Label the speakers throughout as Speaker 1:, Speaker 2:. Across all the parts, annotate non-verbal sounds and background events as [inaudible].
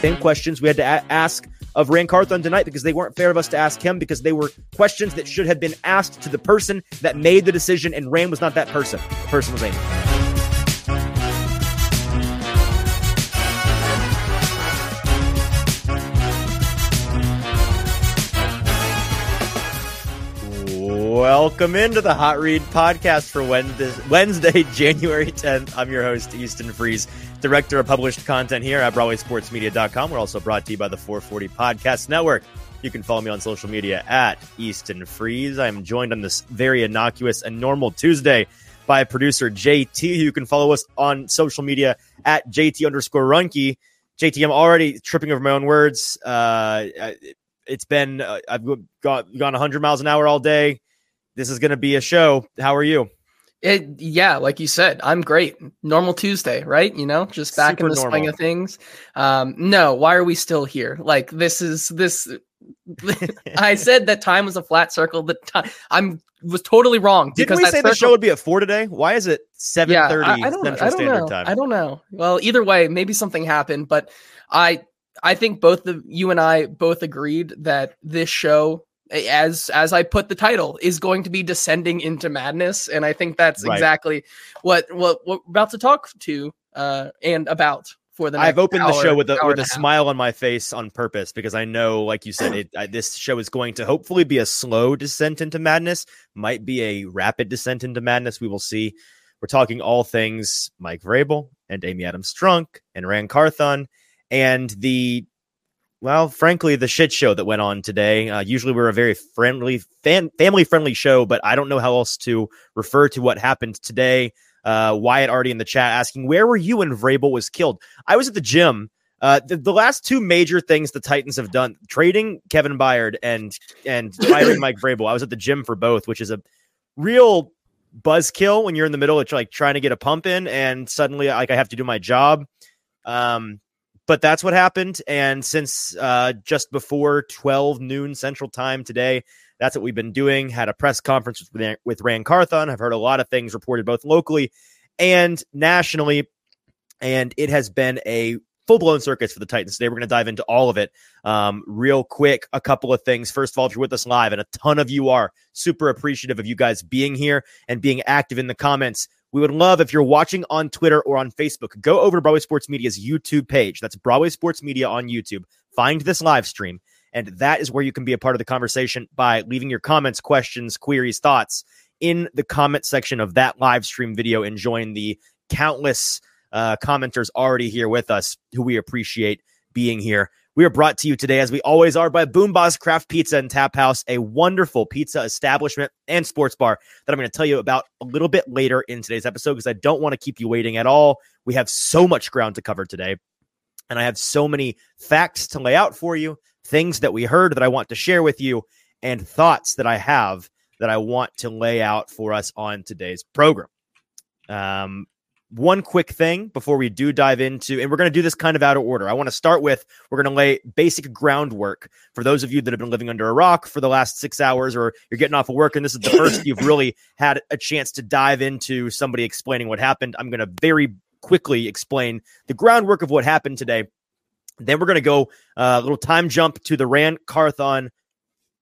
Speaker 1: same questions we had to a- ask of Ran Carthon tonight because they weren't fair of us to ask him because they were questions that should have been asked to the person that made the decision, and Ran was not that person. The person was Amy. Welcome into the Hot Read podcast for Wednesday, [laughs] January 10th. I'm your host, Easton Freeze, director of published content here at BroadwaySportsMedia.com. We're also brought to you by the 440 Podcast Network. You can follow me on social media at Easton Freeze. I am joined on this very innocuous and normal Tuesday by producer JT, you can follow us on social media at JT underscore Runke. JT, I'm already tripping over my own words. Uh, it's been, uh, I've got, gone 100 miles an hour all day this is going to be a show. How are you?
Speaker 2: It, yeah, like you said, I'm great. Normal Tuesday, right? You know, just back Super in the normal. swing of things. Um, no, why are we still here? Like this is this. [laughs] I said that time was a flat circle. The time I'm was totally wrong.
Speaker 1: Didn't we say circle, the show would be at four today? Why is it seven thirty yeah, Central I
Speaker 2: don't
Speaker 1: Standard
Speaker 2: know.
Speaker 1: Time?
Speaker 2: I don't know. Well, either way, maybe something happened, but I I think both the you and I both agreed that this show as as I put the title, is going to be descending into madness, and I think that's right. exactly what, what what we're about to talk to uh, and about for the.
Speaker 1: I've opened hour, the show with a with a smile on my face on purpose because I know, like you said, it, I, this show is going to hopefully be a slow descent into madness. Might be a rapid descent into madness. We will see. We're talking all things Mike Vrabel and Amy Adams Strunk and Ran Carthon and the well, frankly, the shit show that went on today. Uh, usually, we're a very friendly, fan, family friendly show, but I don't know how else to refer to what happened today. Uh, Wyatt already in the chat asking, "Where were you when Vrabel was killed?" I was at the gym. Uh, the, the, last two major things the Titans have done: trading Kevin Byard and and [coughs] firing Mike Vrabel. I was at the gym for both, which is a real buzzkill when you're in the middle of like trying to get a pump in, and suddenly like I have to do my job. Um, but that's what happened. And since uh, just before 12 noon Central Time today, that's what we've been doing. Had a press conference with, with Ran Carthon. I've heard a lot of things reported both locally and nationally. And it has been a full blown circus for the Titans today. We're going to dive into all of it um, real quick. A couple of things. First of all, if you're with us live, and a ton of you are, super appreciative of you guys being here and being active in the comments. We would love if you're watching on Twitter or on Facebook, go over to Broadway Sports Media's YouTube page. That's Broadway Sports Media on YouTube. Find this live stream, and that is where you can be a part of the conversation by leaving your comments, questions, queries, thoughts in the comment section of that live stream video and join the countless uh, commenters already here with us who we appreciate being here. We are brought to you today, as we always are, by Boom BoomBozz Craft Pizza and Tap House, a wonderful pizza establishment and sports bar that I'm going to tell you about a little bit later in today's episode because I don't want to keep you waiting at all. We have so much ground to cover today, and I have so many facts to lay out for you, things that we heard that I want to share with you, and thoughts that I have that I want to lay out for us on today's program. Um, one quick thing before we do dive into, and we're going to do this kind of out of order. I want to start with we're going to lay basic groundwork for those of you that have been living under a rock for the last six hours, or you're getting off of work, and this is the first [coughs] you've really had a chance to dive into somebody explaining what happened. I'm going to very quickly explain the groundwork of what happened today. Then we're going to go uh, a little time jump to the Ran Carthon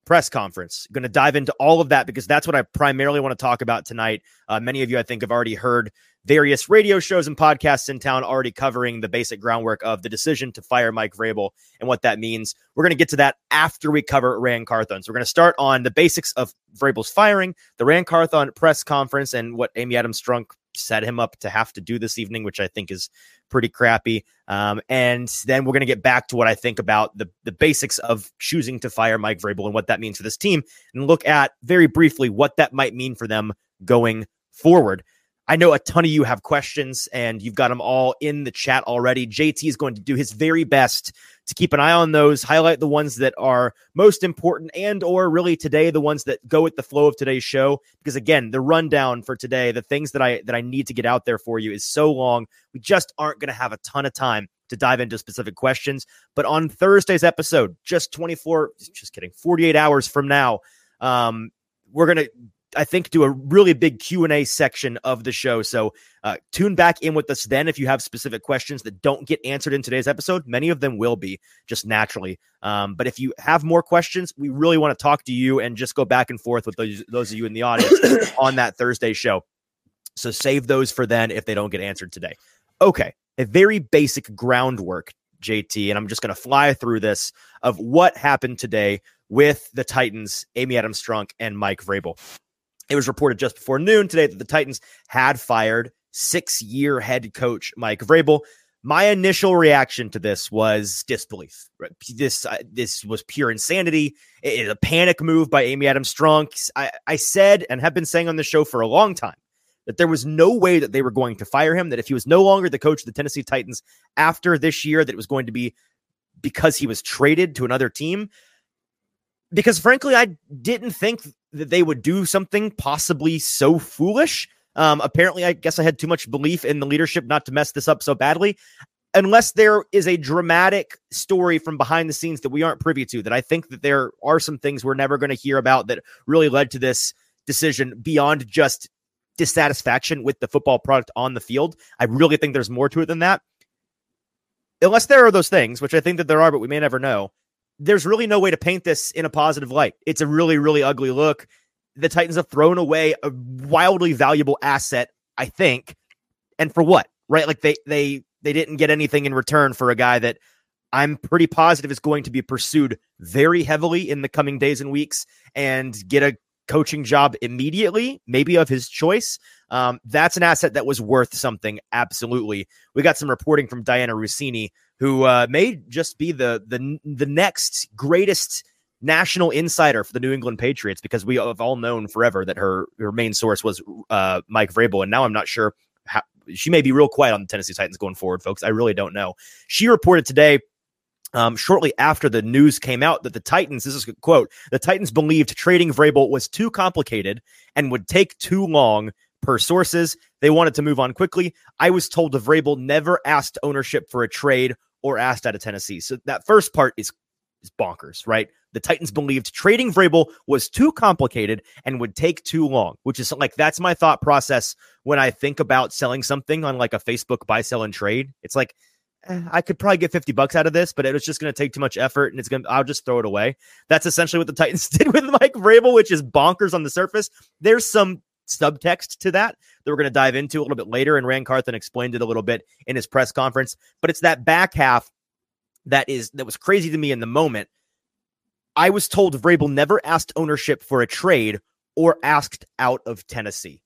Speaker 1: press conference. Going to dive into all of that because that's what I primarily want to talk about tonight. Uh, many of you, I think, have already heard various radio shows and podcasts in town already covering the basic groundwork of the decision to fire Mike Vrabel and what that means. We're going to get to that after we cover Ran Carthon. So we're going to start on the basics of Vrabel's firing, the Ran Carthon press conference, and what Amy Adams Strunk set him up to have to do this evening, which I think is pretty crappy. Um, and then we're going to get back to what I think about the, the basics of choosing to fire Mike Vrabel and what that means for this team, and look at very briefly what that might mean for them going forward. I know a ton of you have questions and you've got them all in the chat already. JT is going to do his very best to keep an eye on those, highlight the ones that are most important and or really today the ones that go with the flow of today's show because again, the rundown for today, the things that I that I need to get out there for you is so long. We just aren't going to have a ton of time to dive into specific questions, but on Thursday's episode, just 24 just kidding, 48 hours from now, um we're going to I think do a really big Q and A section of the show. So uh, tune back in with us then if you have specific questions that don't get answered in today's episode. Many of them will be just naturally. Um, but if you have more questions, we really want to talk to you and just go back and forth with those those of you in the audience [coughs] on that Thursday show. So save those for then if they don't get answered today. Okay, a very basic groundwork, JT, and I'm just going to fly through this of what happened today with the Titans, Amy Adams Strunk and Mike Vrabel. It was reported just before noon today that the Titans had fired six year head coach Mike Vrabel. My initial reaction to this was disbelief. This uh, this was pure insanity. It is a panic move by Amy Adams Strunk. I, I said and have been saying on the show for a long time that there was no way that they were going to fire him. That if he was no longer the coach of the Tennessee Titans after this year, that it was going to be because he was traded to another team because frankly, I didn't think that they would do something possibly so foolish. Um, apparently, I guess I had too much belief in the leadership not to mess this up so badly. Unless there is a dramatic story from behind the scenes that we aren't privy to, that I think that there are some things we're never going to hear about that really led to this decision beyond just dissatisfaction with the football product on the field. I really think there's more to it than that. Unless there are those things, which I think that there are, but we may never know there's really no way to paint this in a positive light. It's a really, really ugly look. The Titans have thrown away a wildly valuable asset, I think. And for what? Right? Like they they they didn't get anything in return for a guy that I'm pretty positive is going to be pursued very heavily in the coming days and weeks and get a coaching job immediately, maybe of his choice. Um, that's an asset that was worth something. Absolutely. We got some reporting from Dianna Russini who uh, may just be the the the next greatest national insider for the New England Patriots because we have all known forever that her her main source was uh, Mike Vrabel, and now I'm not sure how she may be real quiet on the Tennessee Titans going forward, folks. I really don't know. She reported today. Um, shortly after the news came out that the Titans, this is a quote, the Titans believed trading Vrabel was too complicated and would take too long per sources. They wanted to move on quickly. I was told Vrabel never asked ownership for a trade or asked out of Tennessee. So that first part is is bonkers, right? The Titans believed trading Vrabel was too complicated and would take too long, which is like that's my thought process when I think about selling something on like a Facebook buy, sell, and trade. It's like eh, I could probably get 50 bucks out of this, but it was just going to take too much effort and it's going to, I'll just throw it away. That's essentially what the Titans [laughs] did with Mike Vrabel, which is bonkers on the surface. There's some subtext to that that we're going to dive into a little bit later. And Ran Carthon explained it a little bit in his press conference. But it's that back half that is that was crazy to me in the moment. I was told Vrabel never asked ownership for a trade or asked out of Tennessee.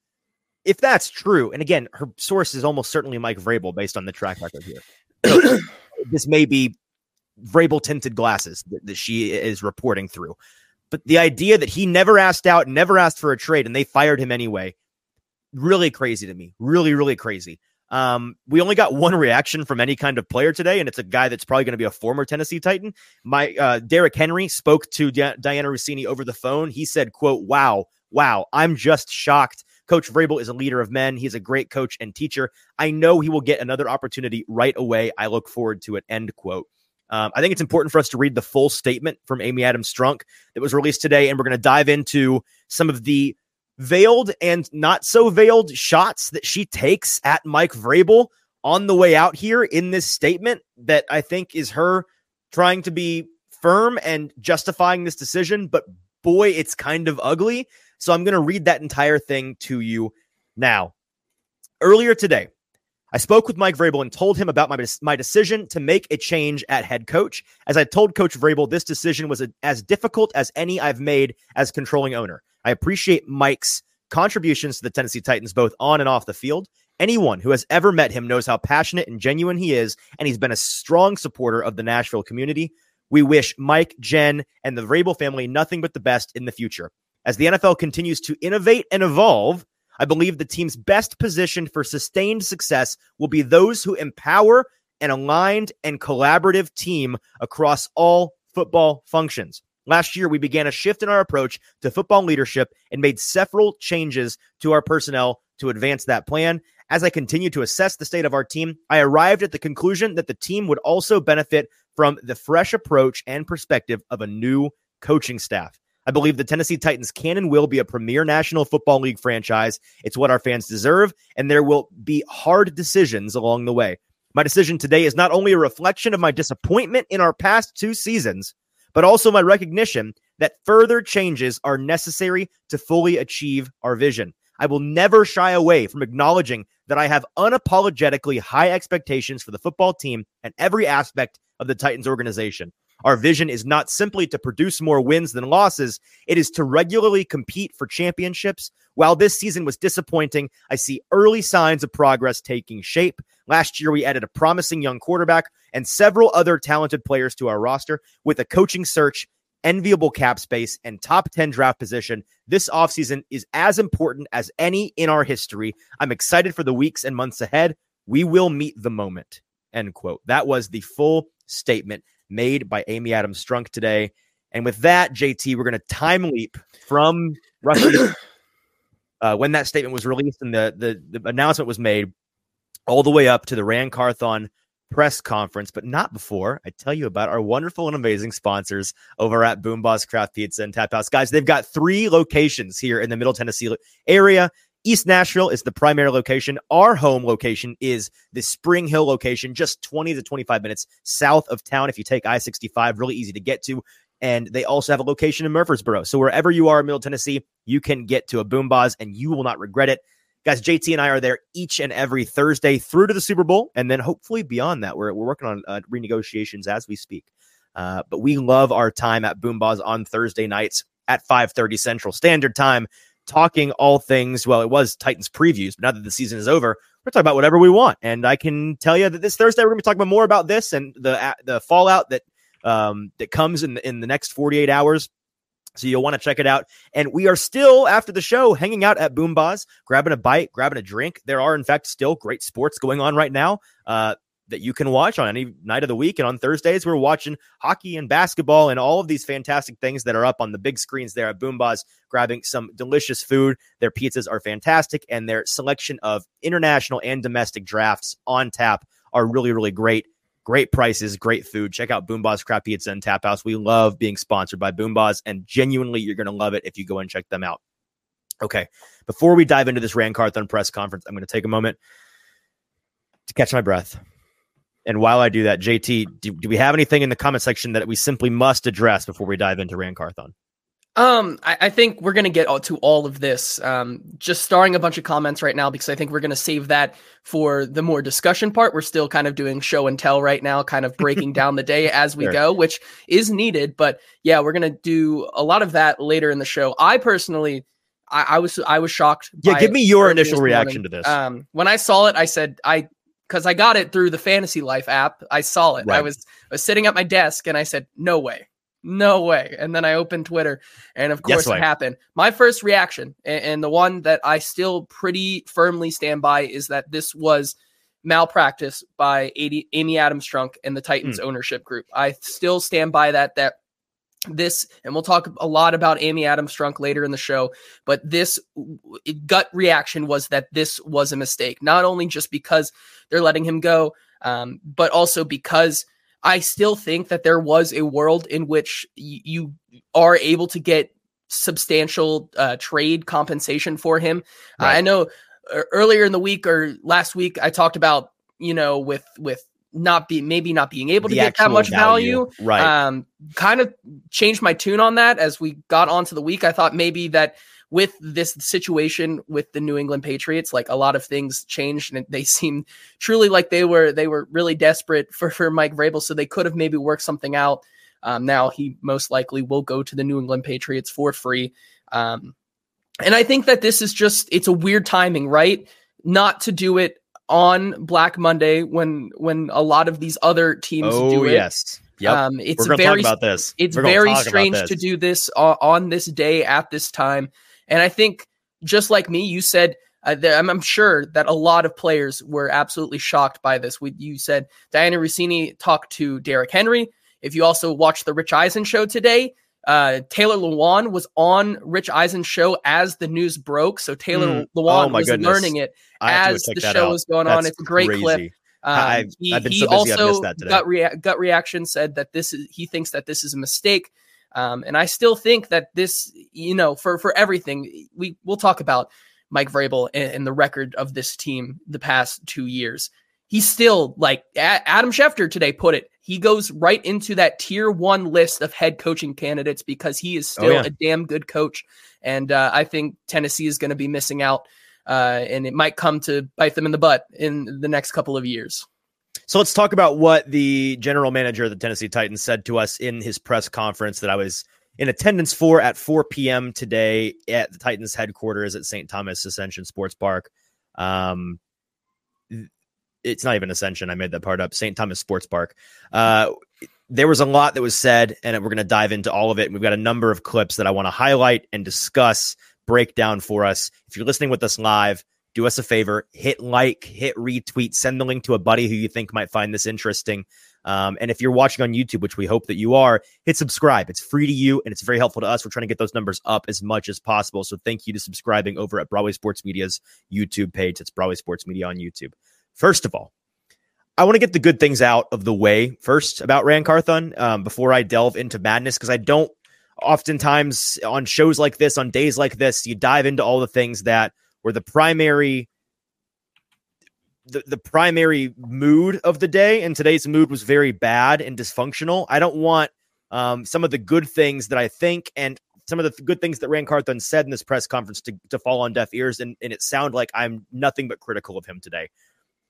Speaker 1: If that's true, and again, her source is almost certainly Mike Vrabel based on the track record here. So [coughs] this may be Vrabel tinted glasses that, that she is reporting through. But the idea that he never asked out, never asked for a trade, and they fired him anyway, really crazy to me. Really, really crazy. Um, we only got one reaction from any kind of player today, and it's a guy that's probably going to be a former Tennessee Titan. My uh, Derrick Henry spoke to Di- Dianna Russini over the phone. He said, "quote Wow, wow, I'm just shocked." Coach Vrabel is a leader of men. He's a great coach and teacher. I know he will get another opportunity right away. I look forward to it. End quote. Um, I think it's important for us to read the full statement from Amy Adams Strunk that was released today, and we're going to dive into some of the veiled and not so veiled shots that she takes at Mike Vrabel on the way out here in this statement that I think is her trying to be firm and justifying this decision, but boy, it's kind of ugly. So I'm going to read that entire thing to you now. Earlier today, I spoke with Mike Vrabel and told him about my, my decision to make a change at head coach. As I told Coach Vrabel, this decision was a, as difficult as any I've made as controlling owner. I appreciate Mike's contributions to the Tennessee Titans, both on and off the field. Anyone who has ever met him knows how passionate and genuine he is, and he's been a strong supporter of the Nashville community. We wish Mike, Jen, and the Vrabel family nothing but the best in the future. As the NFL continues to innovate and evolve, I believe the team's best positioned for sustained success will be those who empower an aligned and collaborative team across all football functions. Last year, we began a shift in our approach to football leadership and made several changes to our personnel to advance that plan. As I continue to assess the state of our team, I arrived at the conclusion that the team would also benefit from the fresh approach and perspective of a new coaching staff. I believe the Tennessee Titans can and will be a premier National Football League franchise. It's what our fans deserve, and there will be hard decisions along the way. My decision today is not only a reflection of my disappointment in our past two seasons, but also my recognition that further changes are necessary to fully achieve our vision. I will never shy away from acknowledging that I have unapologetically high expectations for the football team and every aspect of the Titans organization. Our vision is not simply to produce more wins than losses, it is to regularly compete for championships. While this season was disappointing, I see early signs of progress taking shape. Last year, we added a promising young quarterback and several other talented players to our roster with a coaching search, enviable cap space, and top 10 draft position. This offseason is as important as any in our history. I'm excited for the weeks and months ahead. We will meet the moment. End quote. That was the full statement made by Amy Adams Strunk today. And with that, JT, we're going to time leap from roughly [clears throat] uh, when that statement was released and the, the, the announcement was made all the way up to the Ran Carthon press conference, but not before I tell you about our wonderful and amazing sponsors over at BoomBozz Craft Pizza and Tap House. Guys, they've got three locations here in the Middle Tennessee area. East Nashville is the primary location. Our home location is the Spring Hill location, just 20 to 25 minutes south of town. If you take I 65, really easy to get to. And they also have a location in Murfreesboro. So wherever you are in Middle Tennessee, you can get to a BoomBozz and you will not regret it. Guys, JT and I are there each and every Thursday through to the Super Bowl, and then hopefully beyond that. We're, we're working on uh, renegotiations as we speak. Uh, but we love our time at BoomBozz on Thursday nights at 5:30 Central Standard Time talking all things. Well, it was Titans previews, but now that the season is over, we're talking about whatever we want. And I can tell you that this Thursday we're going to be talking about more about this and the the fallout that um, that comes in the, in the next 48 hours. So you'll want to check it out. And we are still after the show hanging out at BoomBozz, grabbing a bite, grabbing a drink. There are in fact still great sports going on right now. Uh, that you can watch on any night of the week. And on Thursdays, we're watching hockey and basketball and all of these fantastic things that are up on the big screens there at BoomBozz, grabbing some delicious food. Their pizzas are fantastic, and their selection of international and domestic drafts on tap are really, really great. Great prices, great food. Check out BoomBozz Craft Pizza and Tap House. We love being sponsored by BoomBozz, and genuinely, you're going to love it if you go and check them out. Okay, before we dive into this Ran Carthon press conference, I'm going to take a moment to catch my breath and while I do that, JT, do, do, we have anything in the comment section that we simply must address before we dive into Ran Carthon?
Speaker 2: Um, I, I, think we're gonna get to all of this. Um, just starring a bunch of comments right now because I think we're gonna save that for the more discussion part. We're still kind of doing show and tell right now, kind of breaking [laughs] down the day as we sure. go, which is needed. But yeah, we're gonna do a lot of that later in the show. I personally, I, I was I was shocked.
Speaker 1: Yeah, give me your initial reaction to this.
Speaker 2: Um, when I saw it, I said I because I got it through the Fantasy Life app. I saw it. Right. I was I was sitting at my desk and I said, "No way." No way. And then I opened Twitter, and of course yes, it happened. My first reaction, and, and the one that I still pretty firmly stand by, is that this was malpractice by Amy Adams Strunk and the Titans mm. ownership group. I still stand by that. That this and we'll talk a lot about Amy Adams Strunk later in the show, but this gut reaction was that this was a mistake, not only just because they're letting him go, um, but also because I still think that there was a world in which y- you are able to get substantial uh, trade compensation for him. Right. Uh, I know earlier in the week or last week I talked about you know with with not be maybe not being able to get that much value,
Speaker 1: value. right.
Speaker 2: um kind of changed my tune on that as we got onto the week. I thought maybe that with this situation with the new england patriots like a lot of things changed and they [laughs] seemed truly like they were they were really desperate for for mike vrabel so they could have maybe worked something out. Um, now he most likely will go to the new england patriots for free. Um, and i think that this is just it's a weird timing right? Not to do it on Black Monday when when a lot of these other teams
Speaker 1: oh,
Speaker 2: do it.
Speaker 1: Yes. Yep. Um,
Speaker 2: it's very
Speaker 1: about this.
Speaker 2: It's very strange to do this uh, on this day at this time, and I think just like me, you said. Uh, I'm, I'm, sure that a lot of players were absolutely shocked by this. We, you said Dianna Russini talked to Derrick Henry. If you also watched the Rich Eisen show today, uh, Taylor Lewan was on Rich Eisen's show as the news broke. So Taylor mm. Lewan oh was goodness. learning it as the show out. was going That's on. It's a great crazy. clip. Um, I've, he, I've he so also gut, rea- gut reaction said that this is he thinks that this is a mistake. Um, and I still think that this, you know, for for everything, we we'll talk about Mike Vrabel and, and the record of this team the past two years. He's still like Adam Schefter today put it. He goes right into that tier one list of head coaching candidates because he is oh, still oh, yeah. a damn good coach. And uh, I think Tennessee is going to be missing out, uh, and it might come to bite them in the butt in the next couple of years.
Speaker 1: So let's talk about what the general manager of the Tennessee Titans said to us in his press conference that I was in attendance for at 4 p.m. today at the Titans headquarters at St. Thomas Ascension Sports Park. Um, it's not even Ascension. I made that part up. St. Thomas Sports Park. Uh, there was a lot that was said, and we're going to dive into all of it. We've got a number of clips that I want to highlight and discuss, break down for us. If you're listening with us live, do us a favor, hit like, hit retweet, send the link to a buddy who you think might find this interesting. Um, and if you're watching on YouTube, which we hope that you are, hit subscribe. It's free to you and it's very helpful to us. We're trying to get those numbers up as much as possible. So thank you to subscribing over at Broadway Sports Media's YouTube page. It's Broadway Sports Media on YouTube. First of all, I want to get the good things out of the way first about Ran Carthon um, before I delve into madness because I don't oftentimes on shows like this, on days like this, you dive into all the things that were the primary the, the primary mood of the day and today's mood was very bad and dysfunctional. I don't want um, some of the good things that i think and some of the th- good things that Ran Carthon said in this press conference to, to fall on deaf ears and, and it sound like i'm nothing but critical of him today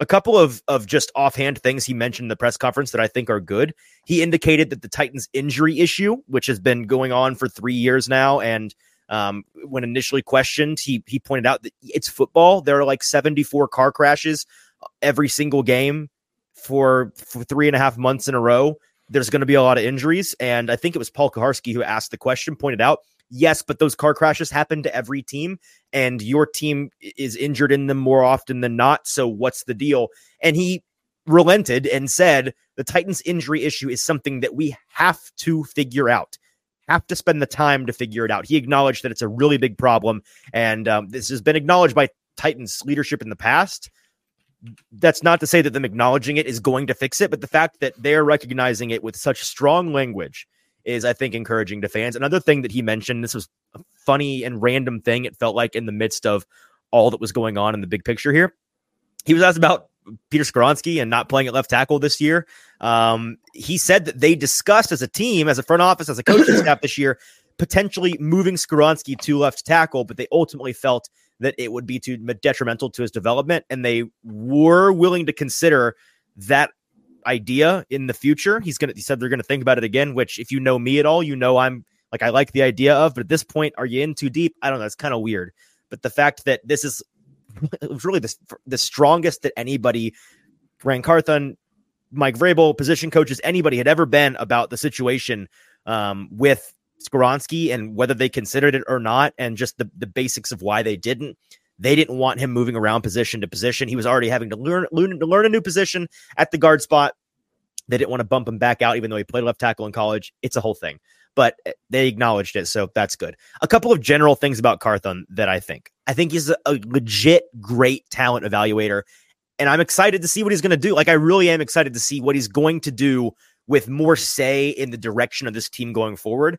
Speaker 1: a couple of of just offhand things he mentioned in the press conference that I think are good. He indicated that the Titans injury issue, which has been going on for three years now, and um, when initially questioned, he he pointed out that it's football. There are like 74 car crashes every single game for, for three and a half months in a row. There's going to be a lot of injuries, and I think it was Paul Kuharsky who asked the question, pointed out, yes, but those car crashes happen to every team, and your team is injured in them more often than not. So what's the deal? And he relented and said the Titans injury issue is something that we have to figure out have to spend the time to figure it out. He acknowledged that it's a really big problem, and um, this has been acknowledged by Titans leadership in the past. That's not to say that them acknowledging it is going to fix it, but the fact that they're recognizing it with such strong language is, I think, encouraging to fans. Another thing that he mentioned, this was a funny and random thing, it felt like in the midst of all that was going on in the big picture here. He was asked about Peter Skoronski and not playing at left tackle this year. Um, he said that they discussed as a team, as a front office, as a coaching staff this year, potentially moving Skoronski to left tackle, but they ultimately felt that it would be too detrimental to his development, and they were willing to consider that idea in the future. He's gonna he said they're gonna think about it again, which if you know me at all, you know I'm like I like the idea of, but at this point, are you in too deep? I don't know. It's kind of weird. But the fact that this is [laughs] it was really the, the strongest that anybody, Ran Carthon, Mike Vrabel, position coaches, anybody had ever been about the situation um, with Skoronski and whether they considered it or not, and just the, the basics of why they didn't. They didn't want him moving around position to position. He was already having to learn, learn to learn a new position at the guard spot. They didn't want to bump him back out, even though he played left tackle in college. It's a whole thing, but eh, they acknowledged it, so that's good. A couple of general things about Carthon that I think. I think he's a, a legit great talent evaluator, and I'm excited to see what he's going to do. Like, I really am excited to see what he's going to do with more say in the direction of this team going forward.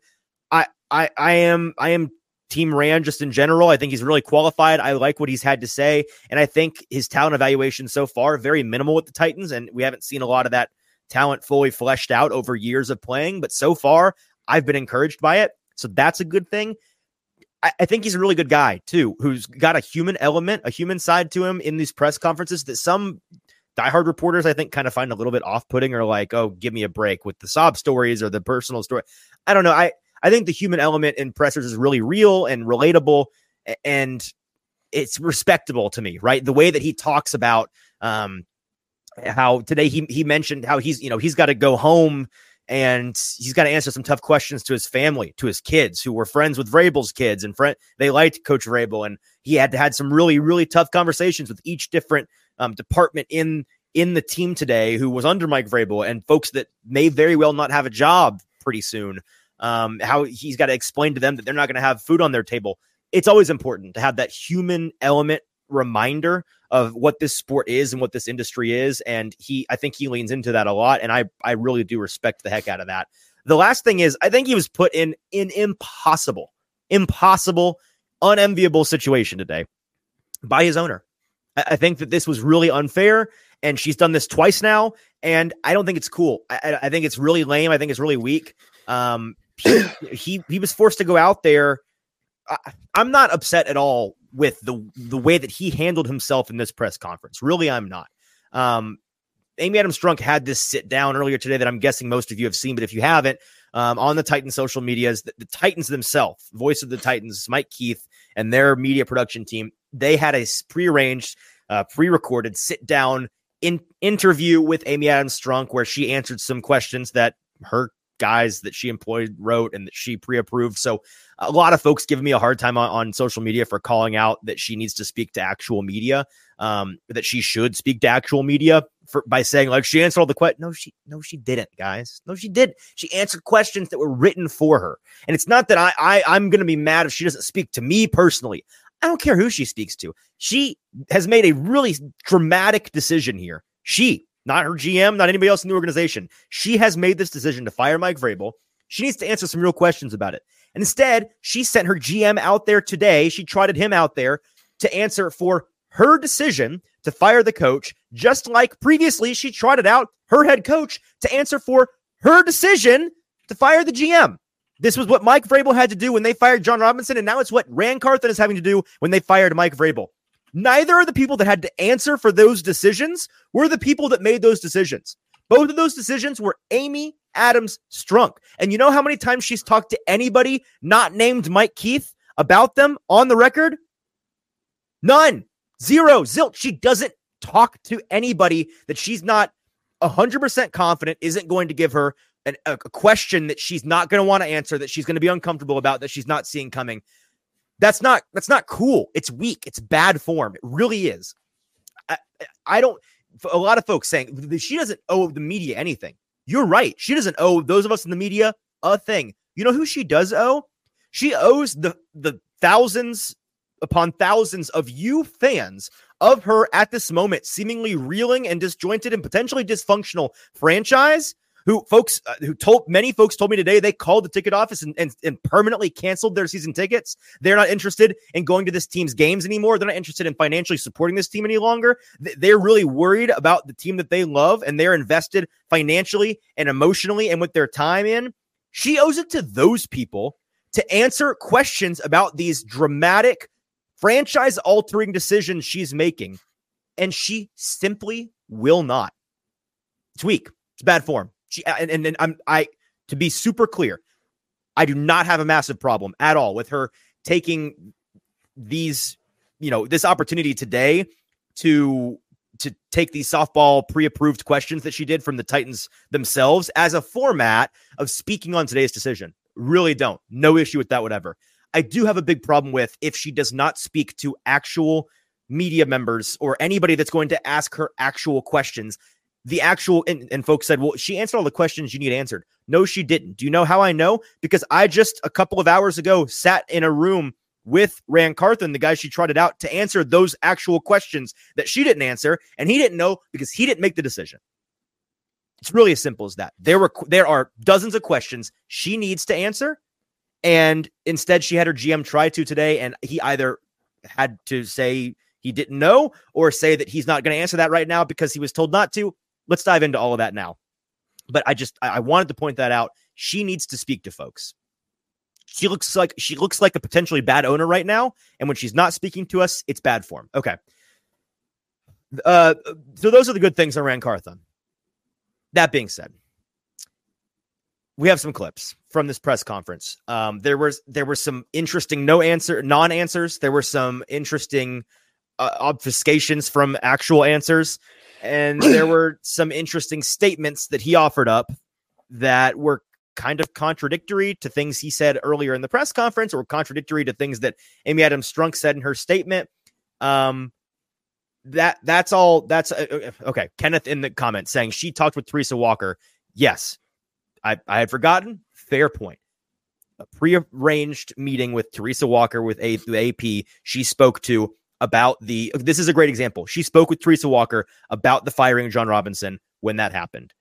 Speaker 1: I, I, I am, I am Team Ran just in general. I think he's really qualified. I like what he's had to say, and I think his talent evaluation so far very minimal with the Titans, and we haven't seen a lot of that talent fully fleshed out over years of playing. But so far, I've been encouraged by it, so that's a good thing. I, I think he's a really good guy too, who's got a human element, a human side to him in these press conferences that some diehard reporters I think kind of find a little bit off-putting or like, oh, give me a break with the sob stories or the personal story. I don't know. I I think the human element in pressers is really real and relatable and it's respectable to me, right? The way that he talks about um how today he he mentioned how he's you know he's got to go home and he's got to answer some tough questions to his family, to his kids who were friends with Vrabel's kids and friend they liked Coach Vrabel, and he had to had some really really tough conversations with each different um, department in in the team today who was under Mike Vrabel and folks that may very well not have a job pretty soon. Um, how he's got to explain to them that they're not going to have food on their table. It's always important to have that human element reminder of what this sport is and what this industry is. And he, I think he leans into that a lot. And I, I really do respect the heck out of that. The last thing is, I think he was put in an impossible, impossible, unenviable situation today by his owner. I, I think that this was really unfair, and she's done this twice now, and I don't think it's cool. I, I think it's really lame. I think it's really weak. Um, he, he was forced to go out there. I, I'm not upset at all with the the way that he handled himself in this press conference. Really, I'm not. Um, Amy Adams Strunk had this sit down earlier today that I'm guessing most of you have seen, but if you haven't, um, on the Titans social medias, the, the Titans themselves, voice of the Titans, Mike Keith, and their media production team, they had a prearranged, uh, pre-recorded sit down in interview with Amy Adams Strunk where she answered some questions that her guys that she employed wrote and that she pre-approved. So a lot of folks giving me a hard time on, on social media for calling out that she needs to speak to actual media, um, that she should speak to actual media for by saying like she answered all the questions. No, she no, she didn't, guys. No, she did. She answered questions that were written for her. And it's not that I, I I'm gonna be mad if she doesn't speak to me personally. I don't care who she speaks to. She has made a really dramatic decision here. She, not her GM, not anybody else in the organization. She has made this decision to fire Mike Vrabel. She needs to answer some real questions about it. And instead, she sent her GM out there today. She trotted him out there to answer for her decision to fire the coach, just like previously she trotted out her head coach to answer for her decision to fire the GM. This was what Mike Vrabel had to do when they fired Jon Robinson, and now it's what Ran Carthon is having to do when they fired Mike Vrabel. Neither of the people that had to answer for those decisions were the people that made those decisions. Both of those decisions were Amy Adams Strunk. And you know how many times she's talked to anybody not named Mike Keith about them on the record? None. Zero. Zilch. She doesn't talk to anybody that she's not 100% confident isn't going to give her an, a, a question that she's not going to want to answer, that she's going to be uncomfortable about, that she's not seeing coming. That's not that's not cool. It's weak. It's bad form. It really is. I, I don't. A lot of folks saying she doesn't owe the media anything. You're right. She doesn't owe those of us in the media a thing. You know who she does owe? She owes the the thousands upon thousands of you fans of her at this moment, seemingly reeling and disjointed and potentially dysfunctional franchise who folks uh, who told many folks told me today they called the ticket office and, and, and permanently canceled their season tickets. They're not interested in going to this team's games anymore. They're not interested in financially supporting this team any longer. They're really worried about the team that they love and they're invested financially and emotionally and with their time in. She owes it to those people to answer questions about these dramatic franchise altering decisions she's making. And she simply will not. It's weak. It's bad form. She uh, and, and, and I'm I to be super clear, I do not have a massive problem at all with her taking these, you know, this opportunity today to to take these softball pre-approved questions that she did from the Titans themselves as a format of speaking on today's decision. Really don't. No issue with that whatever. I do have a big problem with if she does not speak to actual media members or anybody that's going to ask her actual questions the actual and, and, folks said, well, she answered all the questions you need answered. No, she didn't. Do you know how I know? Because I just a couple of hours ago sat in a room with Ran Carthon, the guy she trotted out, to answer those actual questions that she didn't answer, and he didn't know because he didn't make the decision. It's really as simple as that. There were there are dozens of questions she needs to answer, and instead she had her GM try to today, and he either had to say he didn't know or say that he's not going to answer that right now because he was told not to let's dive into all of that now. But I just I wanted to point that out. She needs to speak to folks. She looks like she looks like a potentially bad owner right now, and when she's not speaking to us, it's bad form. Okay. Uh, so those are the good things around Carthon. That being said, we have some clips from this press conference. Um, there was there were some interesting no answer non answers. There were some interesting uh, obfuscations from actual answers and [clears throat] there were some interesting statements that he offered up that were kind of contradictory to things he said earlier in the press conference or contradictory to things that Amy Adams Strunk said in her statement. Um, that that's all. That's uh, uh okay. Kenneth in the comments saying she talked with Teresa Walker. Yes, I I had forgotten. Fair point. A prearranged meeting with Teresa Walker with a, AP. She spoke to about the this is a great example. She spoke with Teresa Walker about the firing of Jon Robinson when that happened.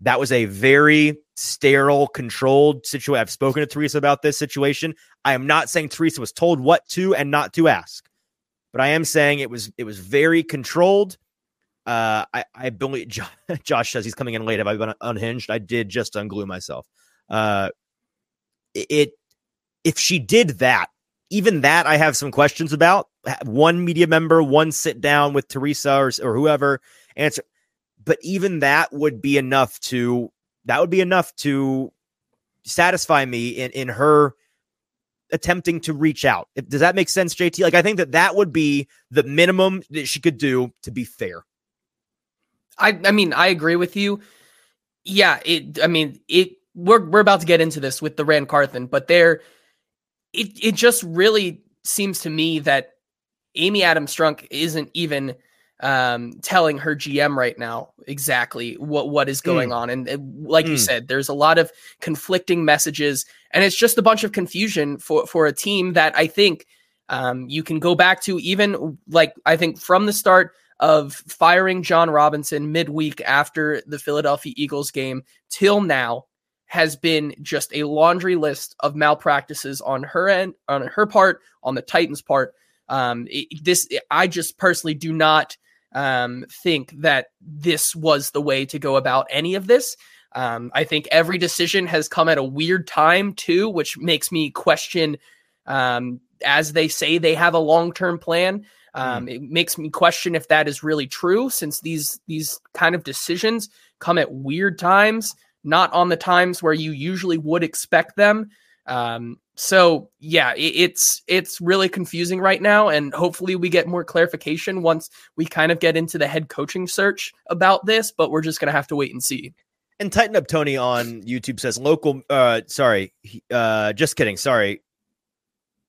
Speaker 1: That was a very sterile, controlled situation. I've spoken to Teresa about this situation. I am not saying Teresa was told what to and not to ask, but I am saying it was it was very controlled. Uh, I, I believe [laughs] Josh says he's coming in late. Have I been unhinged? I did just unglue myself. Uh, it if she did that, even that I have some questions about. One media member, one sit down with Teresa or, or whoever answer but even that would be enough to that would be enough to satisfy me in in her attempting to reach out. Does that make sense, JT? Like I think that that would be the minimum that she could do to be fair.
Speaker 2: I I mean, I agree with you. Yeah, it I mean, it we're we're about to get into this with the Ran Carthon, but there it it just really seems to me that Amy Adams Strunk isn't even um, telling her GM right now exactly what what is going mm. on. And, and like mm. you said, there's a lot of conflicting messages, and it's just a bunch of confusion for for a team that I think um, you can go back to even like I think from the start of firing Jon Robinson midweek after the Philadelphia Eagles game till now has been just a laundry list of malpractices on her end, on her part, on the Titans' part. Um, it, this I just personally do not um, think that this was the way to go about any of this. Um, I think every decision has come at a weird time too, which makes me question. Um, as they say, they have a long-term plan. Um, mm. It makes me question if that is really true, since these these kind of decisions come at weird times, not on the times where you usually would expect them. Um, so yeah, it, it's it's really confusing right now, and hopefully we get more clarification once we kind of get into the head coaching search about this. But we're just gonna have to wait and see.
Speaker 1: And tighten up Tony on YouTube says local. Uh, sorry, uh, just kidding. Sorry,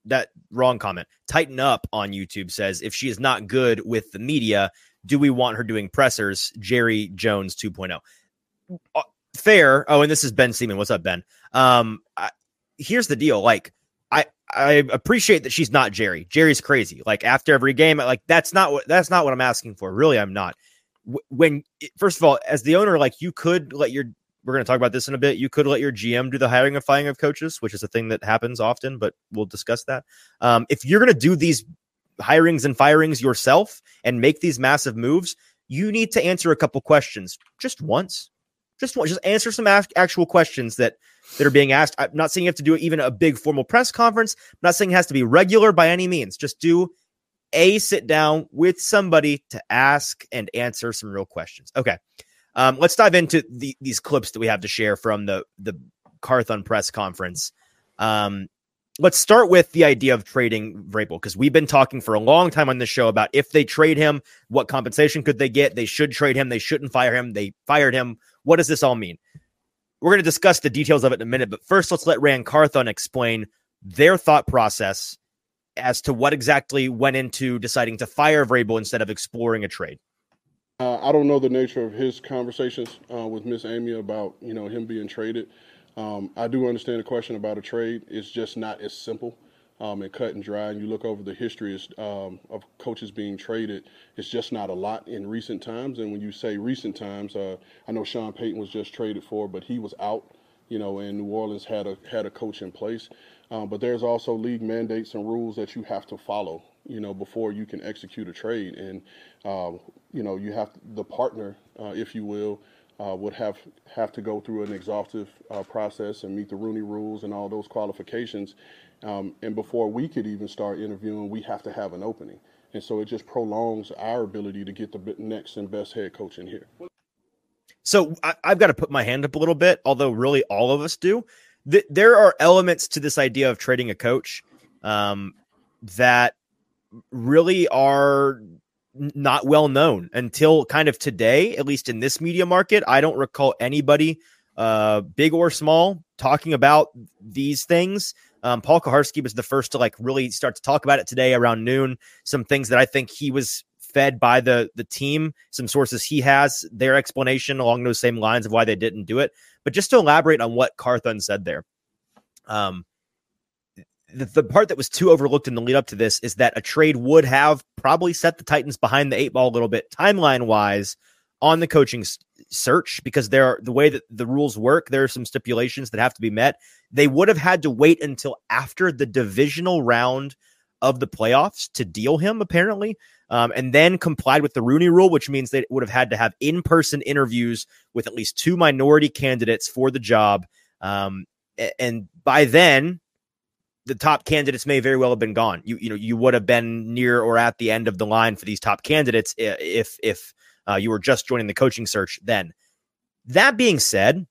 Speaker 1: that wrong comment. Tighten up on YouTube says if she is not good with the media, do we want her doing pressers? Jerry Jones 2.0. Fair. Oh, and this is Ben Seaman. What's up, Ben? Um, I, here's the deal. Like, I I appreciate that she's not Jerry. Jerry's crazy. Like after every game, like that's not what that's not what I'm asking for. Really, I'm not. When first of all, as the owner, like you could let your we're going to talk about this in a bit. You could let your GM do the hiring and firing of coaches, which is a thing that happens often, but we'll discuss that. Um, if you're going to do these hirings and firings yourself and make these massive moves, you need to answer a couple questions just once. Just one, just answer some actual questions that that are being asked. I'm not saying you have to do even a big formal press conference. I'm not saying it has to be regular by any means. Just do a sit down with somebody to ask and answer some real questions. Okay. Um, let's dive into the, these clips that we have to share from the the Carthon press conference. Um, let's start with the idea of trading Vrabel because we've been talking for a long time on this show about if they trade him, what compensation could they get? They should trade him. They shouldn't fire him. They fired him. What does this all mean? We're going to discuss the details of it in a minute, but first, let's let Ran Carthon explain their thought process as to what exactly went into deciding to fire Vrabel instead of exploring a trade.
Speaker 3: Uh, I don't know the nature of his conversations uh, with Miss Amy about you know him being traded. Um, I do understand the question about a trade. It's just not as simple um, and cut and dry. And you look over the history um, of coaches being traded, it's just not a lot in recent times. And when you say recent times, uh, I know Sean Payton was just traded for, but he was out, you know, and New Orleans had a had a coach in place. Um, but there's also league mandates and rules that you have to follow, you know, before you can execute a trade. And uh, you know, you have the partner, uh, if you will. Uh, would have have to go through an exhaustive uh, process and meet the Rooney rules and all those qualifications. Um, and before we could even start interviewing, we have to have an opening. And so it just prolongs our ability to get the next and best head coach in here.
Speaker 1: So I, have got to put my hand up a little bit, although really all of us do. Th- there are elements to this idea of trading a coach um, that really are not well known until kind of today, at least in this media market. I don't recall anybody, uh, big or small, talking about these things. Um, Paul Kuharsky was the first to like really start to talk about it today around noon. Some things that I think he was fed by the the team, some sources he has, their explanation along those same lines of why they didn't do it. But just to elaborate on what Carthon said there, um, the, the part that was too overlooked in the lead up to this is that a trade would have probably set the Titans behind the eight ball a little bit timeline wise on the coaching search because there are the way that the rules work, there are some stipulations that have to be met. They would have had to wait until after the divisional round of the playoffs to deal him, apparently, um, and then complied with the Rooney rule, which means they would have had to have in person interviews with at least two minority candidates for the job. Um, and by then, the top candidates may very well have been gone. You you know you would have been near or at the end of the line for these top candidates if if uh, you were just joining the coaching search then. That being said,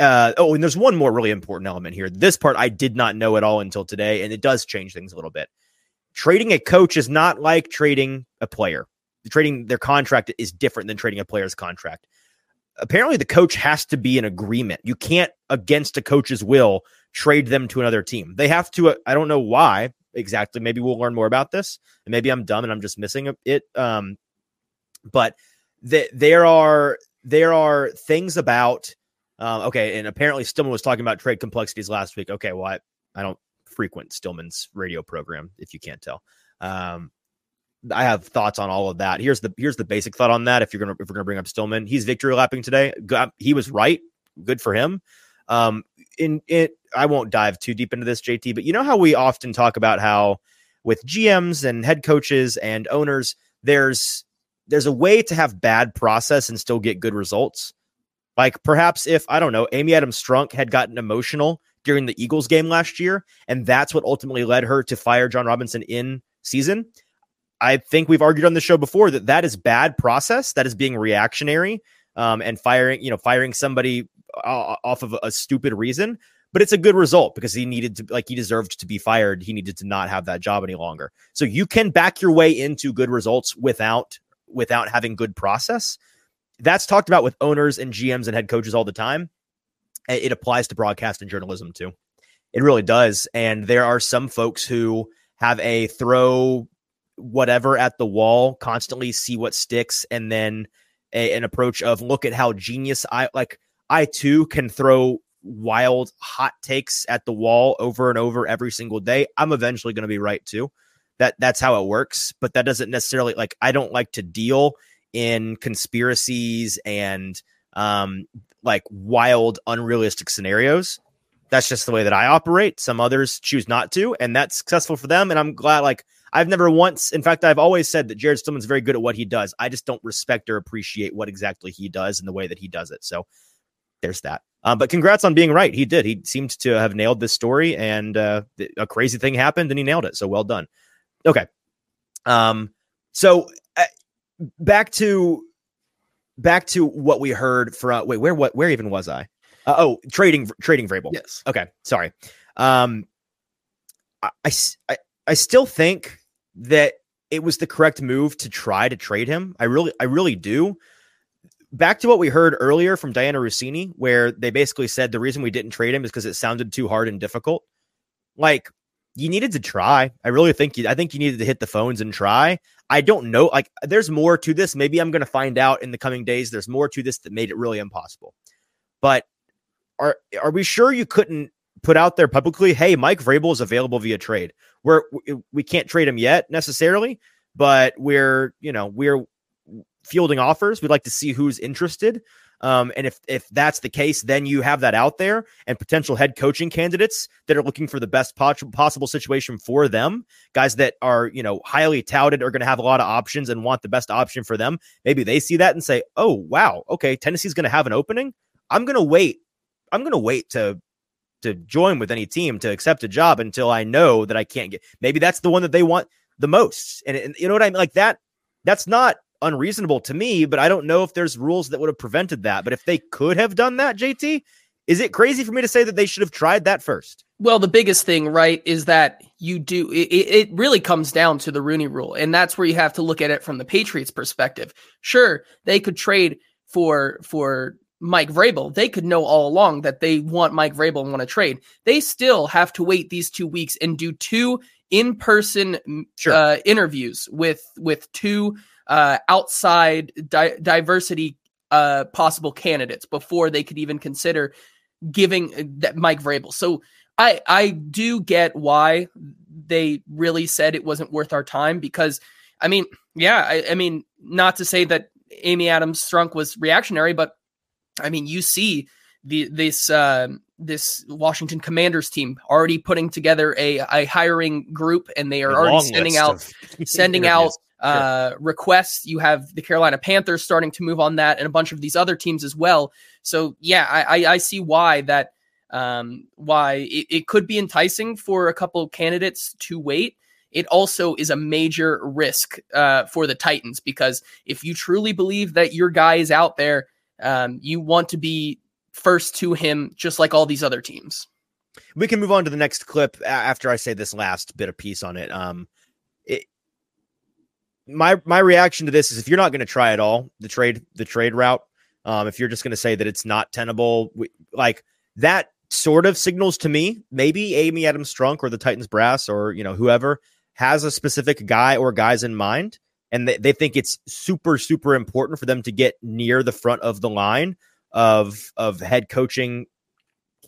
Speaker 1: uh, oh, and there's one more really important element here. This part I did not know at all until today, and it does change things a little bit. Trading a coach is not like trading a player. Trading their contract is different than trading a player's contract. Apparently, the coach has to be in agreement. You can't, against a coach's will, trade them to another team. They have to. Uh, I don't know why exactly. Maybe we'll learn more about this. And maybe I'm dumb and I'm just missing it. Um, but that there are there are things about um, okay, and apparently Stillman was talking about trade complexities last week. Okay, well, I, I don't frequent Stillman's radio program, if you can't tell. Um, I have thoughts on all of that. Here's the here's the basic thought on that. If you're gonna if we're gonna bring up Stillman, he's victory lapping today. He was right. Good for him. Um, in it, I won't dive too deep into this, JT, but you know how we often talk about how with GMs and head coaches and owners, there's there's a way to have bad process and still get good results. Like perhaps if I don't know, Amy Adams Strunk had gotten emotional during the Eagles game last year, and that's what ultimately led her to fire Jon Robinson in season. I think we've argued on the show before that that is bad process. That is being reactionary um, and firing, you know, firing somebody uh, off of a stupid reason. But it's a good result because he needed to, like, he deserved to be fired. He needed to not have that job any longer. So you can back your way into good results without without having good process. That's talked about with owners and GMs and head coaches all the time. It applies to broadcast and journalism too. It really does. And there are some folks who have a throw whatever at the wall, constantly see what sticks, and then a, an approach of look at how genius I like. I too can throw wild hot takes at the wall over and over every single day. I'm eventually going to be right too that that's how it works but that doesn't necessarily like i don't like to deal in conspiracies and um like wild unrealistic scenarios that's just the way that i operate some others choose not to and that's successful for them and i'm glad like i've never once in fact i've always said that jared stillman's very good at what he does i just don't respect or appreciate what exactly he does and the way that he does it so there's that um, but congrats on being right. He did. He seemed to have nailed this story, and uh, a crazy thing happened, and he nailed it. So well done. Okay. Um. So uh, back to back to what we heard from. Wait, where what where even was I? Uh, oh, trading trading Vrabel.
Speaker 2: Yes.
Speaker 1: Okay. Sorry. Um. I, I I still think that it was the correct move to try to trade him. I really I really do. Back to what we heard earlier from Dianna Russini, where they basically said the reason we didn't trade him is because it sounded too hard and difficult. Like you needed to try. I really think you, I think you needed to hit the phones and try. I don't know. Like, there's more to this. Maybe I'm going to find out in the coming days. There's more to this that made it really impossible. But are are we sure you couldn't put out there publicly? Hey, Mike Vrabel is available via trade. We're we can't trade him yet necessarily, but we're you know we're fielding offers. We'd like to see who's interested. Um, and if if that's the case, then you have that out there and potential head coaching candidates that are looking for the best possible situation for them. Guys that are you know highly touted are going to have a lot of options and want the best option for them. Maybe they see that and say, "Oh wow, okay, Tennessee's going to have an opening. I'm going to wait. I'm going to wait to." To join with any team to accept a job until I know that I can't get. Maybe that's the one that they want the most, and, and you know what I mean. Like that. That's not unreasonable to me, but I don't know if there's rules that would have prevented that. But if they could have done that, JT, is it crazy for me to say that they should have tried that first?
Speaker 2: Well, the biggest thing, right, is that you do it, it really comes down to the Rooney rule. And that's where you have to look at it from the Patriots perspective. Sure, they could trade for for Mike Vrabel. They could know all along that they want Mike Vrabel and want to trade. They still have to wait these two weeks and do two in-person sure. uh, interviews with with two uh, outside di- diversity uh, possible candidates before they could even consider giving uh, that Mike Vrabel. So I I do get why they really said it wasn't worth our time because I mean yeah I, I mean not to say that Amy Adams Strunk was reactionary, but I mean, you see the this uh, this Washington Commanders team already putting together a, a hiring group, and they are
Speaker 1: A
Speaker 2: already sending out sending out uh, requests. You have the Carolina Panthers starting to move on that, and a bunch of these other teams as well. So yeah, I, I, I see why that um, why it, it could be enticing for a couple candidates to wait. It also is a major risk uh, for the Titans because if you truly believe that your guy is out there, um, you want to be first to him, just like all these other teams.
Speaker 1: we can move on to the next clip after I say this last bit of piece on it. Um, it, my my reaction to this is if you're not going to try at all the trade the trade route, um, if you're just going to say that it's not tenable, we, like that sort of signals to me maybe Amy Adams Strunk or the Titans brass or you know whoever has a specific guy or guys in mind, and they, they think it's super super important for them to get near the front of the line of of head coaching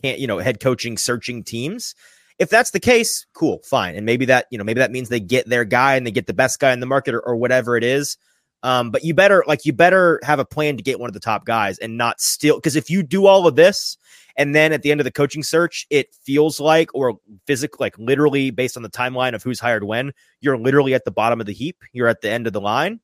Speaker 1: can't you know head coaching searching teams if that's the case cool fine. And maybe that you know maybe that means they get their guy and they get the best guy in the market or, or whatever it is. Um but you better like you better have a plan to get one of the top guys and not steal because if you do all of this and then at the end of the coaching search it feels like or physically like literally based on the timeline of who's hired when you're literally at the bottom of the heap. You're at the end of the line.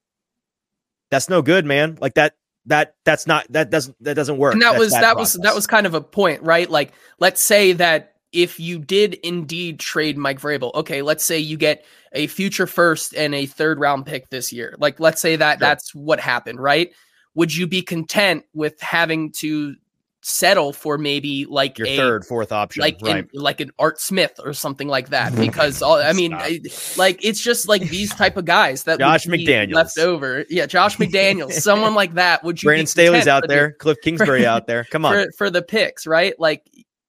Speaker 1: That's no good man. Like that that that's not that doesn't that doesn't work.
Speaker 2: And that
Speaker 1: That's
Speaker 2: was that was that was kind of a point, right? Like, let's say that if you did indeed trade Mike Vrabel, okay, let's say you get a future first and a third round pick this year. Like, let's say that
Speaker 1: Sure.
Speaker 2: that's what happened, right? Would you be content with having to settle for maybe like
Speaker 1: your
Speaker 2: a
Speaker 1: third fourth option
Speaker 2: like
Speaker 1: right
Speaker 2: in, like an Art Smith or something like that? [laughs] Because all, I mean, I, like it's just like these type of guys that
Speaker 1: Josh
Speaker 2: be
Speaker 1: McDaniels.
Speaker 2: left over. Yeah, Josh McDaniels, someone like that. Would you?
Speaker 1: Brandon Staley's out
Speaker 2: for the-
Speaker 1: there, Cliff Kingsbury [laughs] out there. Come on.
Speaker 2: for, for the picks, right? Like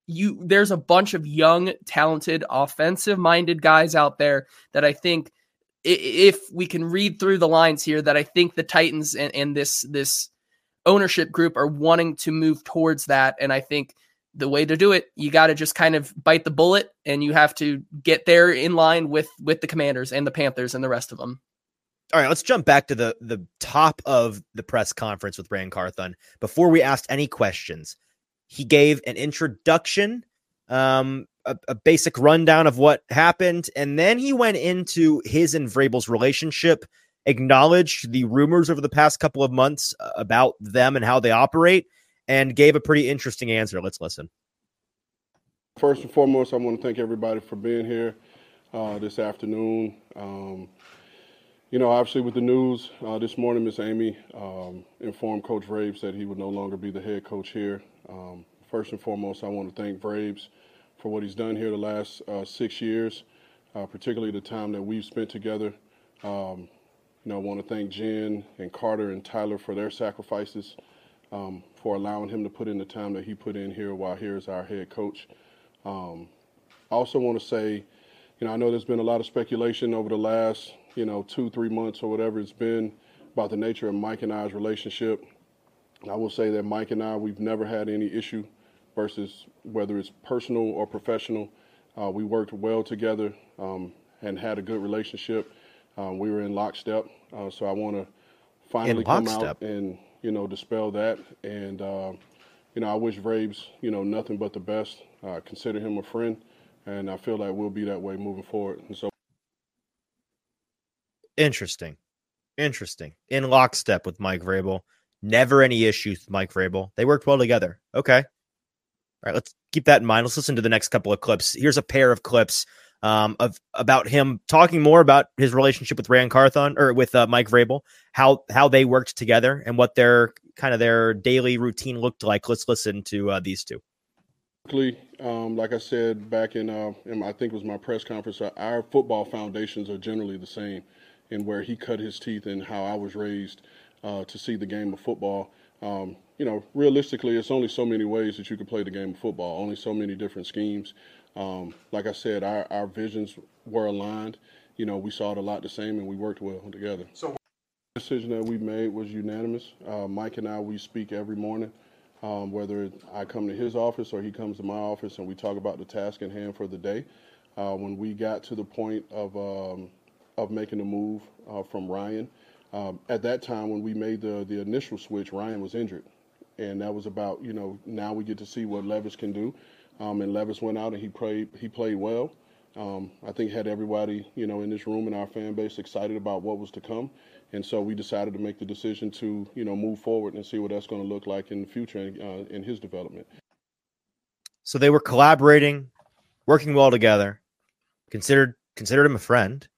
Speaker 2: you there's a bunch of young, talented, offensive minded guys out there that I think if we can read through the lines here that I think the Titans and, and this this ownership group are wanting to move towards that. And I think the way to do it, you got to just kind of bite the bullet and you have to get there in line with with the commanders and the Panthers and the rest of them.
Speaker 1: All right, let's jump back to the the top of the press conference with Ran Carthon. Before we asked any questions, he gave an introduction, um, a, a basic rundown of what happened, and then he went into his and Vrabel's relationship, acknowledged the rumors over the past couple of months uh, about them and how they operate, and gave a pretty interesting answer. Let's listen.
Speaker 3: First and foremost, I want to thank everybody for being here uh, this afternoon. Um, you know, obviously, with the news uh, this morning, Miss Amy um, informed Coach Vrabes that he would no longer be the head coach here. Um, first and foremost, I want to thank Vrabes for what he's done here the last uh, six years, uh, particularly the time that we've spent together. Um, you know, I want to thank Jen and Carter and Tyler for their sacrifices, um, for allowing him to put in the time that he put in here while here as our head coach. Um, I also want to say, you know, I know there's been a lot of speculation over the last, you know, two, three months or whatever it's been about the nature of Mike and I's relationship. I will say that Mike and I, we've never had any issue versus whether it's personal or professional. Uh, we worked well together um, and had a good relationship. Um, we were in lockstep. Uh, so I want to finally come out and, you know, dispel that. And, uh, you know, I wish Vrabes, you know, nothing but the best. Uh, consider him a friend, and I feel like we'll be that way moving forward. And so,
Speaker 1: Interesting. Interesting. In lockstep with Mike Vrabel. Never any issues Mike Vrabel. They worked well together. Okay. All right, let's keep that in mind. Let's listen to the next couple of clips. Here's a pair of clips um, of about him talking more about his relationship with Ran Carthon or with uh, Mike Vrabel, how how they worked together and what their kind of their daily routine looked like. Let's listen to uh, these two.
Speaker 3: um, like I said back in, uh, in I think it was my press conference, uh, our football foundations are generally the same in where he cut his teeth and how I was raised uh, to see the game of football. Um, you know, realistically, it's only so many ways that you can play the game of football, only so many different schemes. Um, like I said, our, our visions were aligned. You know, we saw it a lot the same and we worked well together. So, the decision that we made was unanimous. Uh, Mike and I, we speak every morning um, whether I come to his office or he comes to my office and we talk about the task in hand for the day. Uh, when we got to the point of um, of making the move uh, from Ryan, um, at that time when we made the the initial switch, Ryan was injured, and that was about you know now we get to see what Levis can do. Um, and Levis went out and he played he played well. Um, I think had everybody you know in this room and our fan base excited about what was to come, and so we decided to make the decision to you know move forward and see what that's going to look like in the future uh, in his development.
Speaker 1: So they were collaborating, working well together. Considered considered him a friend.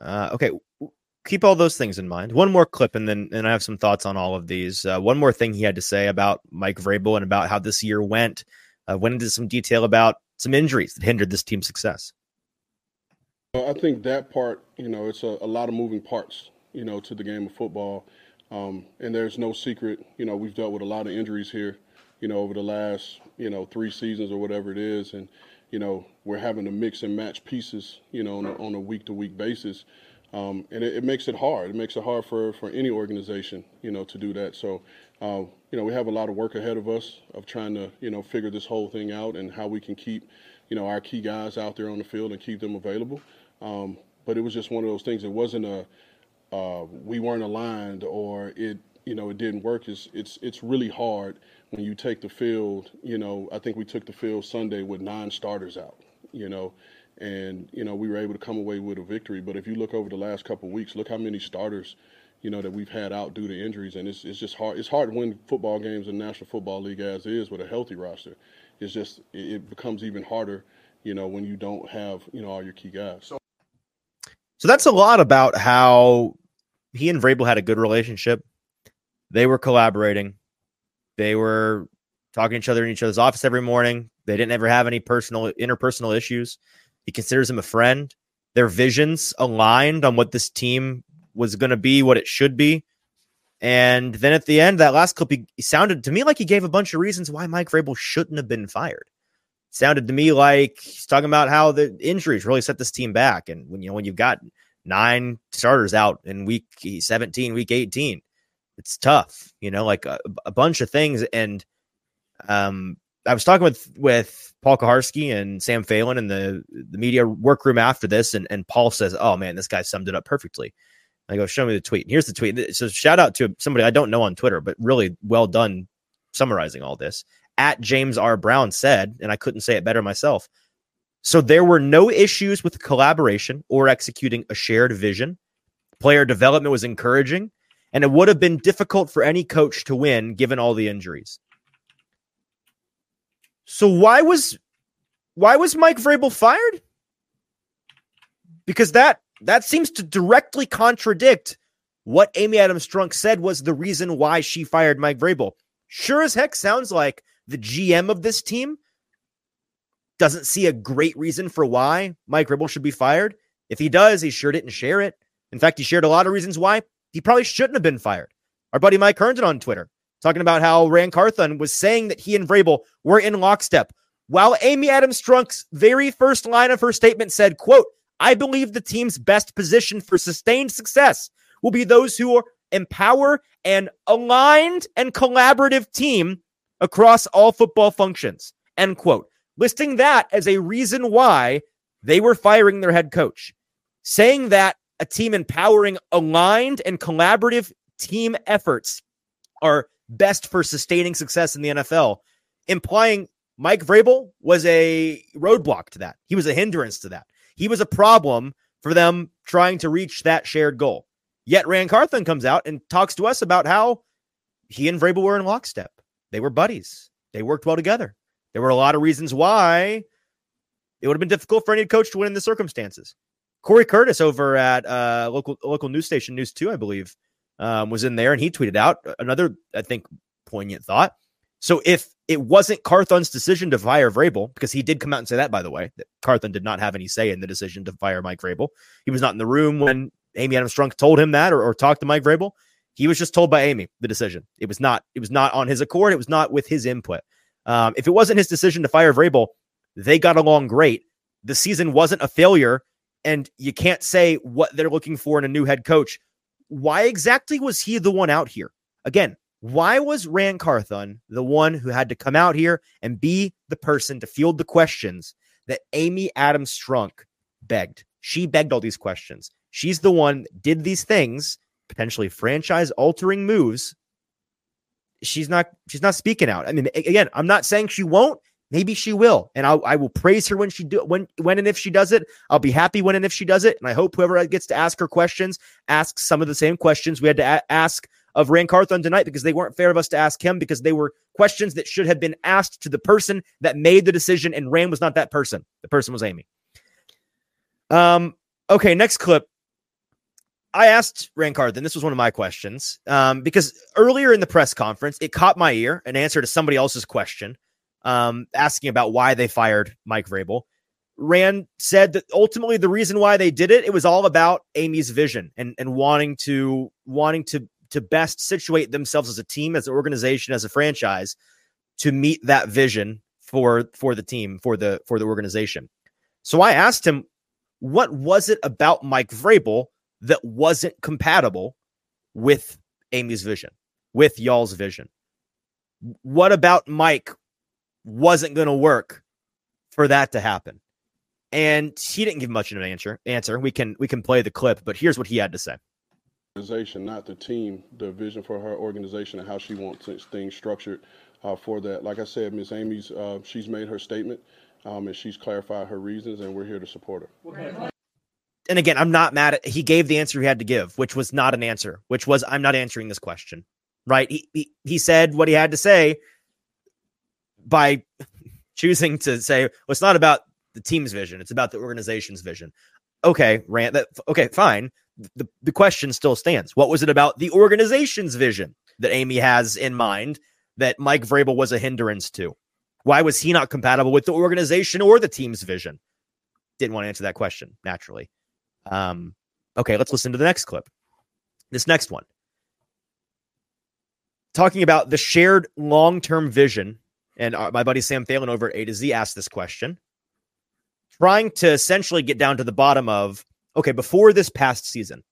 Speaker 1: Uh, okay, keep all those things in mind. One more clip, and then and I have some thoughts on all of these. Uh, one more thing he had to say about Mike Vrabel and about how this year went. Uh, went into some detail about some injuries that hindered this team's success.
Speaker 3: I think that part, you know, it's a, a lot of moving parts, you know, to the game of football. Um, and there's no secret, you know, we've dealt with a lot of injuries here, you know, over the last, you know, three seasons or whatever it is. And, you know, we're having to mix and match pieces, you know, on a week to week basis. Um, and it, it, makes it hard. It makes it hard for, for any organization, you know, to do that. So, uh, you know, we have a lot of work ahead of us of trying to, you know, figure this whole thing out and how we can keep, you know, our key guys out there on the field and keep them available. Um, but it was just one of those things. It wasn't a uh, we weren't aligned or it, you know, it didn't work. It's it's it's really hard when you take the field. You know, I think we took the field Sunday with nine starters out. You know, and you know we were able to come away with a victory. But if you look over the last couple of weeks, look how many starters you know that we've had out due to injuries, and it's it's just hard. It's hard to win football games in the National Football League as is with a healthy roster. It's just it becomes even harder, you know, when you don't have you know all your key guys. So,
Speaker 1: so that's a lot about how he and Vrabel had a good relationship. They were collaborating. They were talking to each other in each other's office every morning. They didn't ever have any personal interpersonal issues. He considers him a friend. Their visions aligned on what this team was going to be, what it should be. And then at the end, that last clip, he, he, sounded to me like he gave a bunch of reasons why Mike Vrabel shouldn't have been fired. It sounded to me like he's talking about how the injuries really set this team back, and when you know when you've got nine starters out in week 17, week 18, it's tough. You know, like a, a bunch of things. And um, I was talking with with Paul Kuharsky and Sam Phelan in the the media workroom after this, and and Paul says, "Oh man, this guy summed it up perfectly." I go, "Show me the tweet." And here's the tweet. So shout out to somebody I don't know on Twitter, but really well done summarizing all this. At James R. Brown said, and I couldn't say it better myself. So there were no issues with collaboration or executing a shared vision. Player development was encouraging, and it would have been difficult for any coach to win given all the injuries. So why was why was Mike Vrabel fired? Because that that seems to directly contradict what Amy Adams Strunk said was the reason why she fired Mike Vrabel. Sure as heck sounds like the GM of this team doesn't see a great reason for why Mike Vrabel should be fired. If he does, he sure didn't share it. In fact, he shared a lot of reasons why he probably shouldn't have been fired. Our buddy Mike Herndon on Twitter talking about how Ran Carthon was saying that he and Vrabel were in lockstep. While Amy Adams Strunk's very first line of her statement said, quote, I believe the team's best position for sustained success will be those who are empower an aligned and collaborative team across all football functions. End quote. Listing that as a reason why they were firing their head coach. Saying that a team empowering aligned and collaborative team efforts are best for sustaining success in the NFL, implying Mike Vrabel was a roadblock to that. He was a hindrance to that. He was a problem for them trying to reach that shared goal. Yet Ran Carthon comes out and talks to us about how he and Vrabel were in lockstep. They were buddies. They worked well together. There were a lot of reasons why it would have been difficult for any coach to win in the circumstances. Corey Curtis over at uh, local local news station News Two, I believe, um, was in there, and he tweeted out another, I think, poignant thought. So if it wasn't Carthon's decision to fire Vrabel, because he did come out and say that, by the way, that Carthon did not have any say in the decision to fire Mike Vrabel. He was not in the room when Amy Adams Strunk told him that or, or talked to Mike Vrabel. He was just told by Amy the decision. It was not. It was not on his accord. It was not with his input. Um, if it wasn't his decision to fire Vrabel, they got along great. The season wasn't a failure, and you can't say what they're looking for in a new head coach why exactly was he the one out here? Again, why was Ran Carthon the one who had to come out here and be the person to field the questions that Amy Adams Strunk begged? She begged all these questions. She's the one did these things, potentially franchise altering moves she's not she's not speaking out. I mean, again, I'm not saying she won't. Maybe she will, and I'll, I will praise her when she do when when and if she does it. I'll be happy when and if she does it, and I hope whoever gets to ask her questions asks some of the same questions we had to a- ask of Ran Carthon tonight because they weren't fair of us to ask him because they were questions that should have been asked to the person that made the decision, and Ran was not that person. The person was Amy. Um. Okay. Next clip. I asked Ran Carthon, this was one of my questions, um, because earlier in the press conference, it caught my ear, an answer to somebody else's question, um, asking about why they fired Mike Vrabel. Ran said that ultimately the reason why they did it, it was all about Amy's vision and, and wanting to wanting to to best situate themselves as a team, as an organization, as a franchise to meet that vision for for the team, for the for the organization. So I asked him, what was it about Mike Vrabel that wasn't compatible with Amy's vision, with y'all's vision? What about Mike wasn't going to work for that to happen? And he didn't give much of an answer. Answer. We can we can play the clip, but here's what he had to say.
Speaker 3: Organization, not the team. The vision for her organization and how she wants things structured uh, for that. Like I said, Miss Amy's uh, she's made her statement um, and she's clarified her reasons, and we're here to support her
Speaker 1: and again, I'm not mad at he gave the answer he had to give, which was not an answer, which was I'm not answering this question. Right? He he, he said what he had to say by choosing to say, well, it's not about the team's vision, it's about the organization's vision. Okay, rant that okay, fine. The the question still stands. What was it about the organization's vision that Amy has in mind that Mike Vrabel was a hindrance to? Why was he not compatible with the organization or the team's vision? Didn't want to answer that question, naturally. Um, okay, let's listen to the next clip. This next one. Talking about the shared long term vision. And uh, my buddy Sam Phelan over at A to Z asked this question, trying to essentially get down to the bottom of okay, before this past season,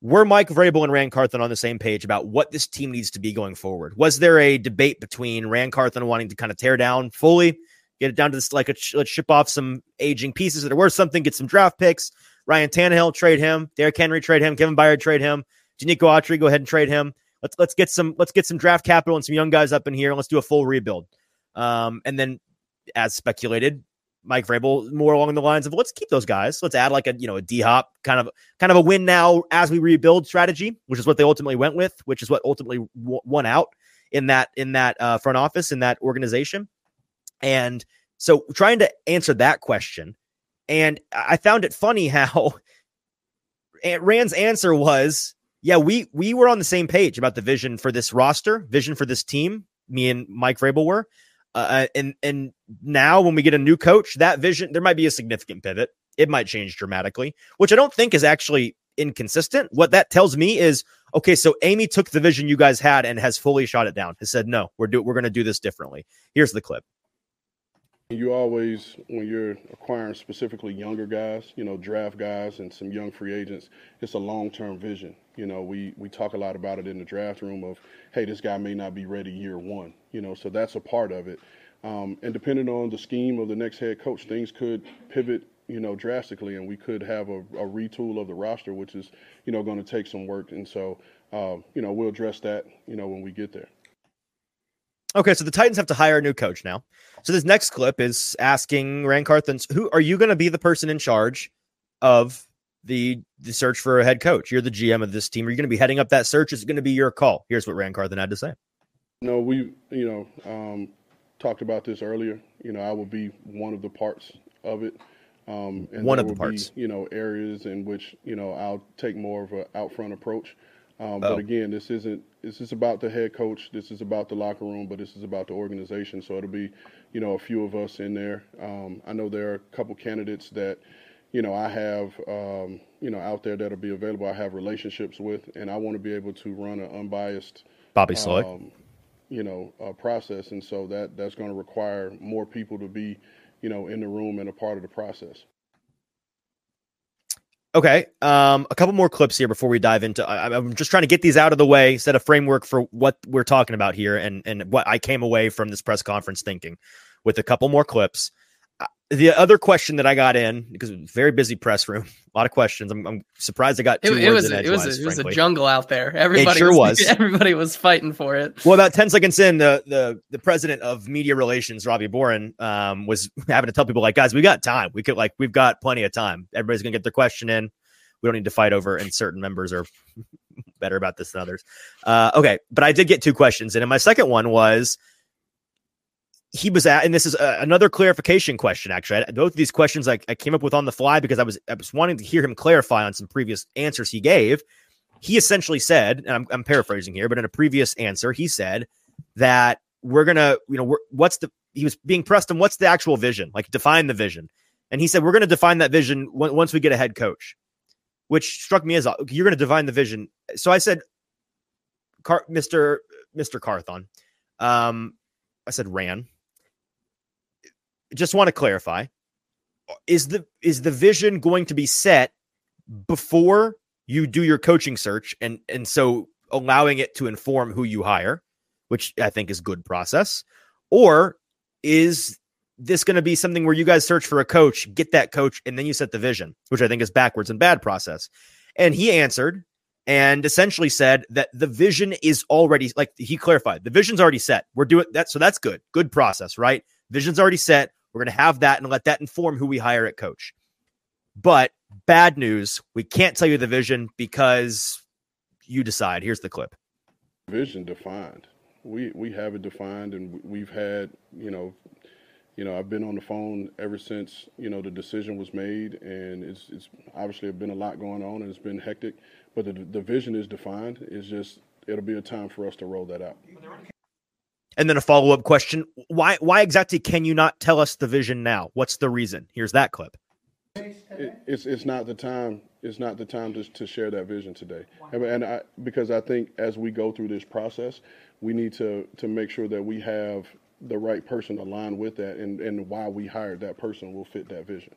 Speaker 1: were Mike Vrabel and Ran Carthon on the same page about what this team needs to be going forward? Was there a debate between Ran Carthon wanting to kind of tear down fully, get it down to this like a, let's ship off some aging pieces that are worth something, get some draft picks, Ryan Tannehill, trade him. Derrick Henry, trade him. Kevin Byard, trade him. Denico Autry, go ahead and trade him. Let's let's get some let's get some draft capital and some young guys up in here. And let's do a full rebuild. Um, and then, as speculated, Mike Vrabel more along the lines of let's keep those guys. Let's add like a you know a D hop kind of kind of a win now as we rebuild strategy, which is what they ultimately went with, which is what ultimately won out in that in that uh, front office in that organization. And so, trying to answer that question and I found it funny how [laughs] Ran's answer was, yeah, we we were on the same page about the vision for this roster, vision for this team. Me and Mike Vrabel were. Uh, uh, and and now when we get a new coach, that vision there might be a significant pivot. It might change dramatically, which I don't think is actually inconsistent. What that tells me is okay. So Amy took the vision you guys had and has fully shot it down. Has said no, we're do we're going to do this differently. Here's the clip.
Speaker 3: You always, when you're acquiring specifically younger guys, you know, draft guys and some young free agents, it's a long-term vision. You know, we we talk a lot about it in the draft room of, hey, this guy may not be ready year one. You know, so that's a part of it. Um, and depending on the scheme of the next head coach, things could pivot, you know, drastically, and we could have a, a retool of the roster, which is, you know, going to take some work. And so, uh, you know, we'll address that, you know, when we get there.
Speaker 1: Okay, so the Titans have to hire a new coach now. So this next clip is asking Ran Carthon, who are you going to be the person in charge of the the search for a head coach? You're the GM of this team. Are you going to be heading up that search? Is it going to be your call? Here's what Ran Carthon had to say.
Speaker 3: No, we you know um, talked about this earlier. You know, I will be one of the parts of it. Um, and
Speaker 1: one of the parts.
Speaker 3: Be, you know, areas in which you know I'll take more of an out front approach. Um, oh. But again, this isn't this is about the head coach. This is about the locker room, but this is about the organization. So it'll be, you know, a few of us in there. Um, I know there are a couple candidates that, you know, I have, um, you know, out there that'll be available. I have relationships with, and I want to be able to run an unbiased,
Speaker 1: Bobby Slowik,
Speaker 3: um, you know, uh, process. And so that that's going to require more people to be, you know, in the room and a part of the process.
Speaker 1: Okay. Um, a couple more clips here before we dive into. I, am just trying to get these out of the way, set a framework for what we're talking about here, and and what I came away from this press conference thinking, with a couple more clips. Uh, the other question that I got in because it was very busy press room A lot of questions. I'm, I'm surprised I got
Speaker 2: two it, it was, it was, a, it was a jungle out there. Everybody
Speaker 1: sure
Speaker 2: was,
Speaker 1: was. [laughs]
Speaker 2: Everybody was fighting for it.
Speaker 1: Well, about ten seconds in, the the the president of media relations, Robbie Bohren, um, was [laughs] having to tell people like, guys, we got time. We could like we've got plenty of time. Everybody's gonna get their question in. We don't need to fight over, and certain members are [laughs] better about this than others. Uh, okay, but I did get two questions, and my second one was he was at, and this is a, another clarification question. Actually, I, both of these questions I, I came up with on the fly because I was I was wanting to hear him clarify on some previous answers he gave. He essentially said, and I'm, I'm paraphrasing here, but in a previous answer, he said that we're gonna, you know, what's the he was being pressed on what's the actual vision, like define the vision, and he said we're gonna define that vision w- once we get a head coach, which struck me as you're gonna define the vision. So I said, Car- Mr. Mr. Carthon, um, I said Ran just want to clarify is the is the vision going to be set before you do your coaching search and and so allowing it to inform who you hire which i think is good process? Or is this going to be something where you guys search for a coach get that coach and then you set the vision which i think is backwards and bad process? And he answered and essentially said that the vision is already like he clarified the vision's already set. We're doing that so that's good. Good process right? Vision's already set we're going to have that and let that inform who we hire at coach. But bad news, we can't tell you the vision because you decide. Here's the clip.
Speaker 3: Vision defined. We we have it defined, and we've had you know, you know, I've been on the phone ever since you know the decision was made, and it's it's obviously been a lot going on, and it's been hectic. But the the vision is defined. It's just it'll be a time for us to roll that out.
Speaker 1: And then a follow up question: Why why exactly can you not tell us the vision now? What's the reason? Here's that clip.
Speaker 3: It, it's it's not the time. It's not the time to, to share that vision today. And, and I, because I think as we go through this process, we need to to make sure that we have the right person aligned with that, and and why we hired that person will fit that vision.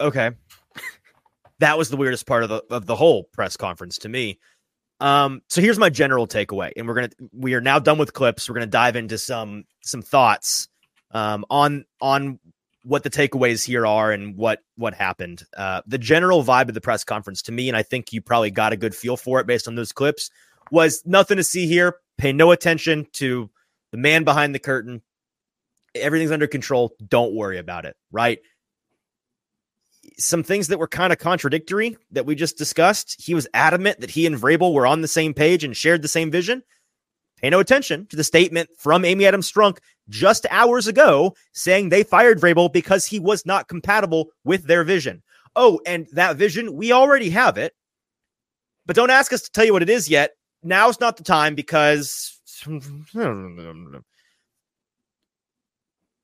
Speaker 1: Okay, that was the weirdest part of the of the whole press conference to me. Um, so here's my general takeaway, and we're gonna we are now done with clips. We're gonna dive into some some thoughts um, on on what the takeaways here are and what what happened. Uh, the general vibe of the press conference to me, and I think you probably got a good feel for it based on those clips, was nothing to see here. Pay no attention to the man behind the curtain. Everything's under control. Don't worry about it. Right some things that were kind of contradictory that we just discussed. He was adamant that he and Vrabel were on the same page and shared the same vision. Pay no attention to the statement from Amy Adams Strunk just hours ago saying they fired Vrabel because he was not compatible with their vision. Oh, and that vision, we already have it. But don't ask us to tell you what it is yet. Now's not the time because [laughs]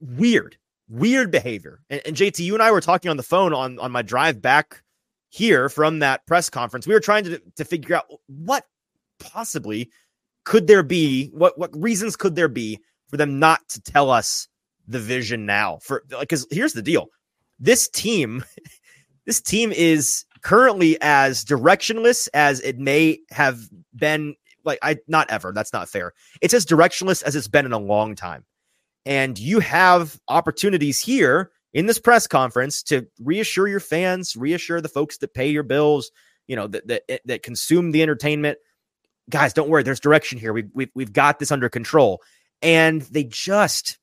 Speaker 1: weird weird behavior. And, and, JT, you and I were talking on the phone on on my drive back here from that press conference. We were trying to to figure out what possibly could there be, what what reasons could there be for them not to tell us the vision now? For like, because here's the deal, this team, [laughs] this team is currently as directionless as it may have been. Like I, not ever. That's not fair. It's as directionless as it's been in a long time. And you have opportunities here in this press conference to reassure your fans, reassure the folks that pay your bills, you know, that that, eh, that consume the entertainment. Guys, don't worry, there's direction here. We've, we've, we've got this under control. And they just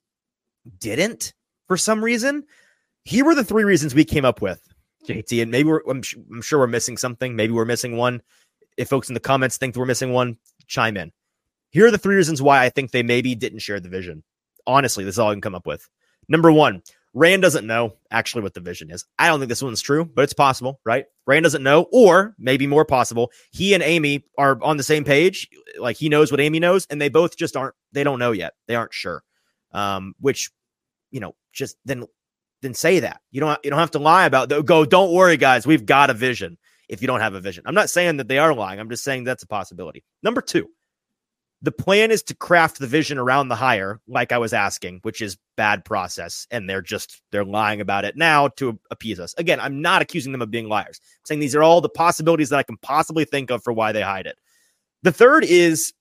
Speaker 1: didn't for some reason. Here were the three reasons we came up with, JT. And maybe we're, I'm, I'm sure we're missing something. Maybe we're missing one. If folks in the comments think we're missing one, chime in. Here are the three reasons why I think they maybe didn't share the vision honestly, this is all I can come up with. Number one, Ran doesn't know actually what the vision is. I don't think this one's true, but it's possible, right? Ran doesn't know, or maybe more possible, he and Amy are on the same page. Like he knows what Amy knows, and they both just aren't, they don't know yet. They aren't sure. Um, which, you know, just then then say that. You don't you don't have to lie about the go, don't worry, guys, we've got a vision if you don't have a vision. I'm not saying that they are lying. I'm just saying that's a possibility. Number two, the plan is to craft the vision around the hire, like I was asking, which is bad process. And they're just, they're lying about it now to appease us. Again, I'm not accusing them of being liars. I'm saying these are all the possibilities that I can possibly think of for why they hide it. The third is,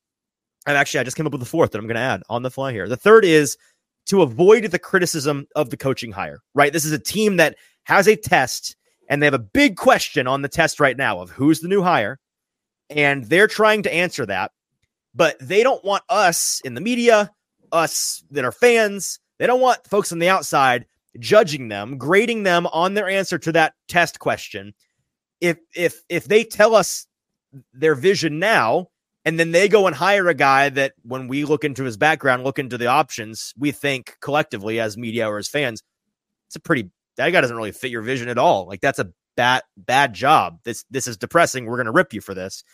Speaker 1: and actually, I just came up with the fourth that I'm going to add on the fly here. The third is to avoid the criticism of the coaching hire, right? This is a team that has a test and they have a big question on the test right now of who's the new hire. And they're trying to answer that, but they don't want us in the media, us that are fans, they don't want folks on the outside judging them, grading them on their answer to that test question. If if if they tell us their vision now, and then they go and hire a guy that when we look into his background, look into the options, we think collectively as media or as fans, it's a pretty that guy doesn't really fit your vision at all. Like that's a bad bad job. This this is depressing. We're gonna rip you for this.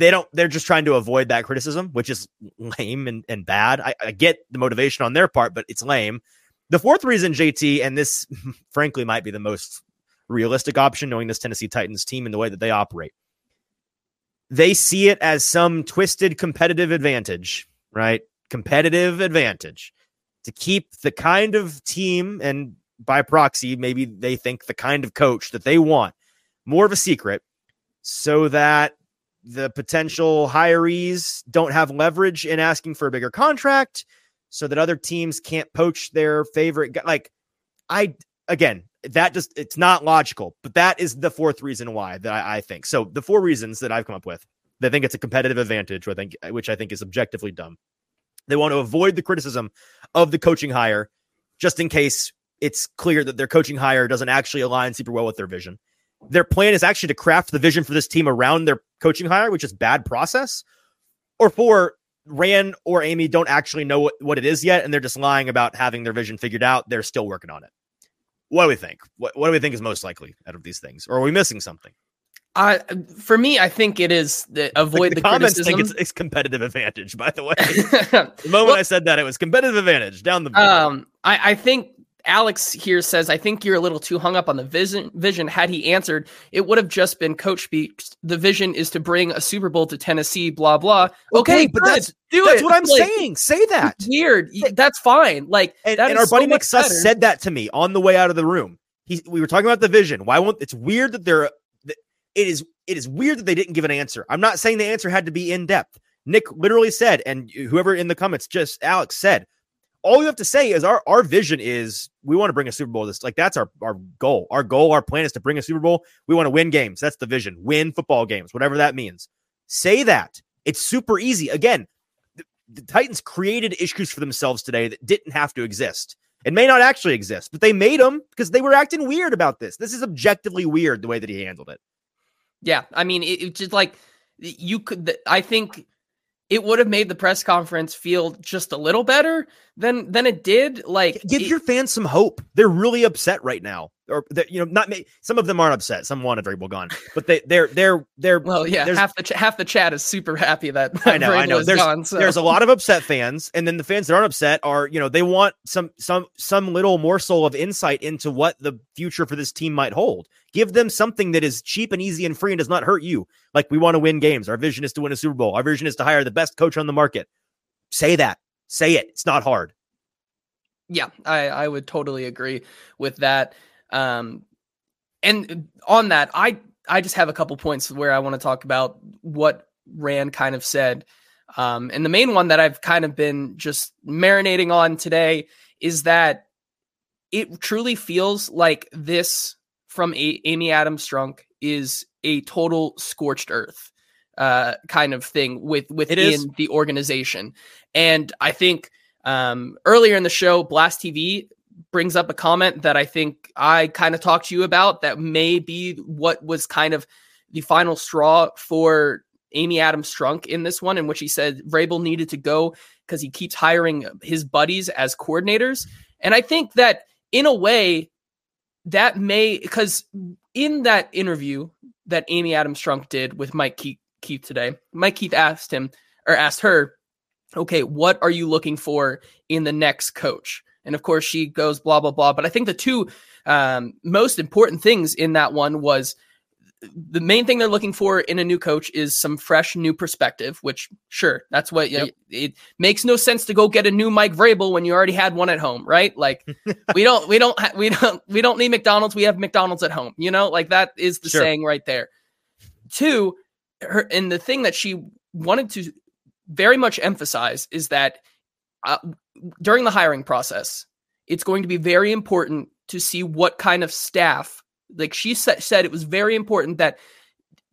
Speaker 1: They don't they're just trying to avoid that criticism, which is lame and, and bad. I, I get the motivation on their part, but it's lame. The fourth reason, JT, and this [laughs] frankly might be the most realistic option, knowing this Tennessee Titans team and the way that they operate. They see it as some twisted competitive advantage, right? Competitive advantage to keep the kind of team and by proxy, maybe they think the kind of coach that they want more of a secret so that the potential hirees don't have leverage in asking for a bigger contract so that other teams can't poach their favorite guy. Like, I, again, that just, it's not logical, but that is the fourth reason why that I, I think. So the four reasons that I've come up with, they think it's a competitive advantage, I think, which I think is objectively dumb. They want to avoid the criticism of the coaching hire just in case it's clear that their coaching hire doesn't actually align super well with their vision. Their plan is actually to craft the vision for this team around their coaching hire, which is bad process. Or four, Ran or Amy don't actually know what, what it is yet, and they're just lying about having their vision figured out. They're still working on it. What do we think? What, what do we think is most likely out of these things? Or are we missing something?
Speaker 2: I, for me, I think it is the, avoid the, the, comments criticism.
Speaker 1: think it's, it's, competitive advantage. By the way, [laughs] the moment well, I said that, it was competitive advantage down the.
Speaker 2: Um, I, I think Alex here says, I think you're a little too hung up on the vision. Vision. Had he answered, it would have just been coach speak. The vision is to bring a Super Bowl to Tennessee. Blah blah.
Speaker 1: Okay, okay but good. that's do that's it. what I'm like, saying. Say that.
Speaker 2: Weird. That's fine. Like,
Speaker 1: and, and our buddy so Nick Suss said that to me on the way out of the room. He, we were talking about the vision. Why won't? It's weird that they're. That it is. It is weird that they didn't give an answer. I'm not saying the answer had to be in depth. Nick literally said, and whoever in the comments just Alex said, all you have to say is our our vision is we want to bring a Super Bowl. This like that's our our goal. Our goal, our plan is to bring a Super Bowl. We want to win games. That's the vision. Win football games, whatever that means. Say that. It's super easy. Again, the, the Titans created issues for themselves today that didn't have to exist. It may not actually exist, but they made them because they were acting weird about this. This is objectively weird the way that he handled it.
Speaker 2: Yeah, I mean, it, it's just like you could. I think it would have made the press conference feel just a little better than than it did. Like
Speaker 1: give
Speaker 2: it,
Speaker 1: your fans some hope. They're really upset right now, or you know, not some of them aren't upset. Some want a Vrabel gone, but they they're they're they're
Speaker 2: well, yeah. Half the ch- half the chat is super happy that [laughs] I know I know.
Speaker 1: There's
Speaker 2: gone, so.
Speaker 1: there's a lot of upset fans, and then the fans that aren't upset are you know they want some some some little morsel of insight into what the future for this team might hold. Give them something that is cheap and easy and free and does not hurt you. Like we want to win games. Our vision is to win a Super Bowl. Our vision is to hire the best coach on the market. Say that. Say it. It's not hard.
Speaker 2: Yeah, I, I would totally agree with that. Um, and on that, I I just have a couple points where I want to talk about what Ran kind of said. Um, and the main one that I've kind of been just marinating on today is that it truly feels like this from a- Amy Adams Strunk is a total scorched earth uh, kind of thing with within the organization. And I think um, earlier in the show, Blast TV brings up a comment that I think I kind of talked to you about that may be what was kind of the final straw for Amy Adams Strunk in this one, in which he said Vrabel needed to go because he keeps hiring his buddies as coordinators. And I think that in a way, that may because in that interview that Amy Adams Strunk did with Mike Keith, Keith today, Mike Keith asked him or asked her, "Okay, what are you looking for in the next coach?" And of course, she goes blah blah blah. But I think the two um, most important things in that one was the main thing they're looking for in a new coach is some fresh new perspective which sure that's what yep. it, it, makes no sense to go get a new Mike Vrabel when you already had one at home right like [laughs] we don't we don't ha- we don't we don't need McDonald's we have McDonald's at home you know like that is the sure. saying right there two her and the thing that she wanted to very much emphasize is that uh, during the hiring process it's going to be very important to see what kind of staff. Like she said, it was very important that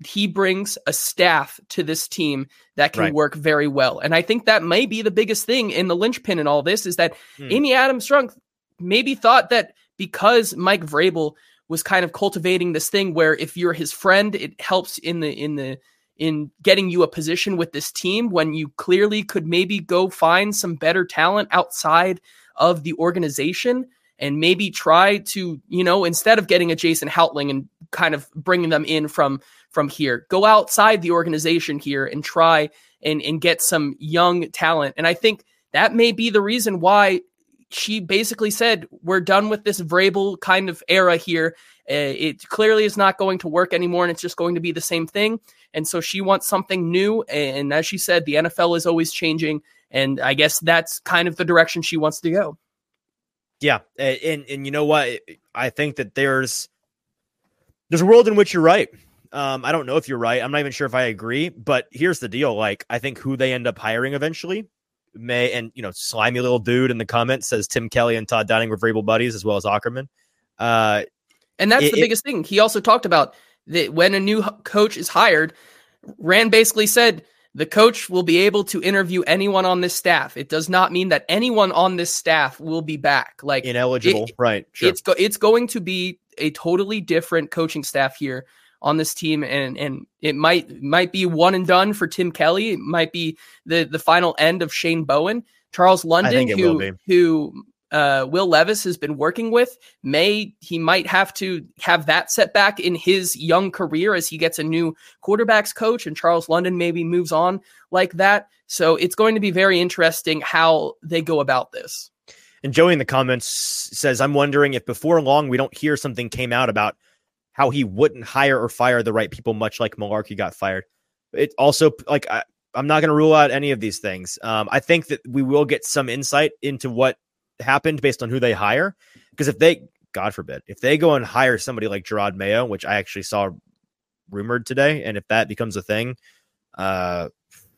Speaker 2: he brings a staff to this team that can right. work very well. And I think that may be the biggest thing in the linchpin in all this is that hmm. Amy Adams Strunk maybe thought that because Mike Vrabel was kind of cultivating this thing where if you're his friend, it helps in the in the in getting you a position with this team when you clearly could maybe go find some better talent outside of the organization and maybe try to, you know, instead of getting a Jason Houtling and kind of bringing them in from from here, go outside the organization here and try and and get some young talent. And I think that may be the reason why she basically said, "We're done with this Vrabel kind of era here. Uh, it clearly is not going to work anymore, and it's just going to be the same thing." And so she wants something new. And as she said, the NFL is always changing, and I guess that's kind of the direction she wants to go.
Speaker 1: Yeah, and and you know what? I think that there's there's a world in which you're right. Um, I don't know if you're right. I'm not even sure if I agree, but here's the deal. Like, I think who they end up hiring eventually may, and you know, slimy little dude in the comments says Tim Kelly and Todd Downing were Vrabel buddies as well as Ackerman. Uh,
Speaker 2: and that's it, the biggest it, thing. He also talked about that when a new coach is hired, Ran basically said the coach will be able to interview anyone on this staff. It does not mean that anyone on this staff will be back. Like
Speaker 1: ineligible, it, right?
Speaker 2: Sure. It's go- it's going to be a totally different coaching staff here on this team, and and it might might be one and done for Tim Kelly. It might be the the final end of Shane Bowen. Charles London, who who uh, Will Levis has been working with, may he might have to have that setback in his young career as he gets a new quarterbacks coach, and Charles London maybe moves on like that. So it's going to be very interesting how they go about this.
Speaker 1: And Joey in the comments says, "I'm wondering if before long we don't hear something came out about how he wouldn't hire or fire the right people, much like Mularkey got fired. It also like I, am not going to rule out any of these things. Um, I think that we will get some insight into what happened based on who they hire. Because if they, God forbid, if they go and hire somebody like Jerod Mayo, which I actually saw rumored today, and if that becomes a thing, uh,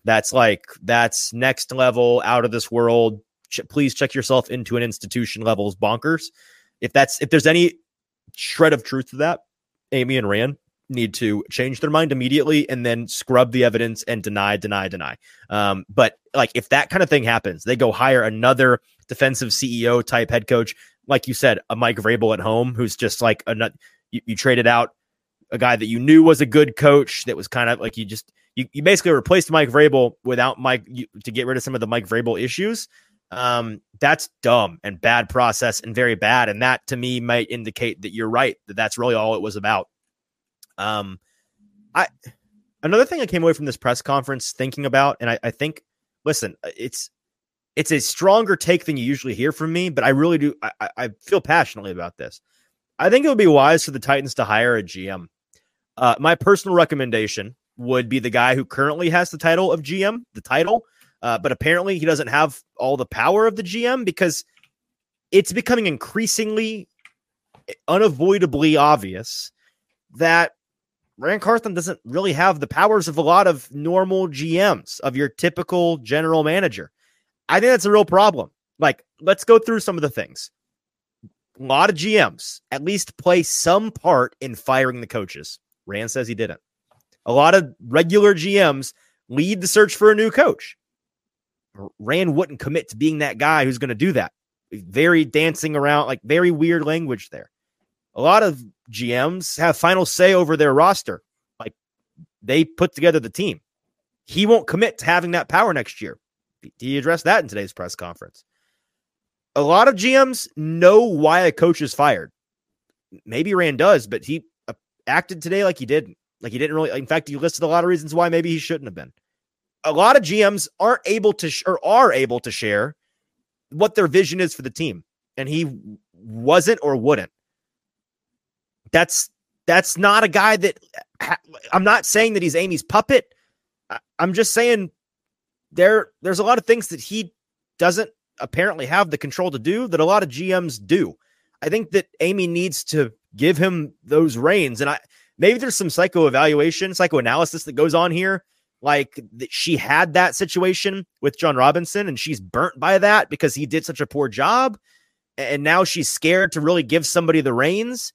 Speaker 1: that's like that's next level, out of this world. Ch- please check yourself into an institution levels bonkers. If that's if there's any shred of truth to that, Amy and Ran need to change their mind immediately and then scrub the evidence and deny, deny, deny. Um, but like if that kind of thing happens, they go hire another defensive CEO type head coach, like you said, a Mike Vrabel at home, who's just like a nut. You, you traded out a guy that you knew was a good coach that was kind of like you just you, you basically replaced Mike Vrabel without Mike you, to get rid of some of the Mike Vrabel issues. Um, that's dumb and bad process and very bad. And that to me might indicate that you're right, that that's really all it was about. Um, I, another thing I came away from this press conference thinking about, and I, I think, listen, it's, it's a stronger take than you usually hear from me, but I really do. I, I feel passionately about this. I think it would be wise for the Titans to hire a GM. Uh, my personal recommendation would be the guy who currently has the title of GM, the title, uh, but apparently, he doesn't have all the power of the GM because it's becoming increasingly unavoidably obvious that Ran Carthon doesn't really have the powers of a lot of normal GMs, of your typical general manager. I think that's a real problem. Like, let's go through some of the things. A lot of GMs at least play some part in firing the coaches. Ran says he didn't. A lot of regular GMs lead the search for a new coach. Ran wouldn't commit to being that guy who's going to do that. Very dancing around, like very weird language there. A lot of GMs have final say over their roster. Like they put together the team. He won't commit to having that power next year. He addressed that in today's press conference. A lot of GMs know why a coach is fired. Maybe Ran does, but he uh, acted today like he didn't. Like he didn't really. In fact, he listed a lot of reasons why maybe he shouldn't have been a lot of GMs aren't able to sh- or are able to share what their vision is for the team, and he wasn't or wouldn't. That's that's not a guy that ha- I'm not saying that he's Amy's puppet. I'm just saying there there's a lot of things that he doesn't apparently have the control to do that a lot of GMs do. I think that Amy needs to give him those reins, and I maybe there's some psycho evaluation, psychoanalysis that goes on here like she had that situation with Jon Robinson and she's burnt by that because he did such a poor job. and now she's scared to really give somebody the reins.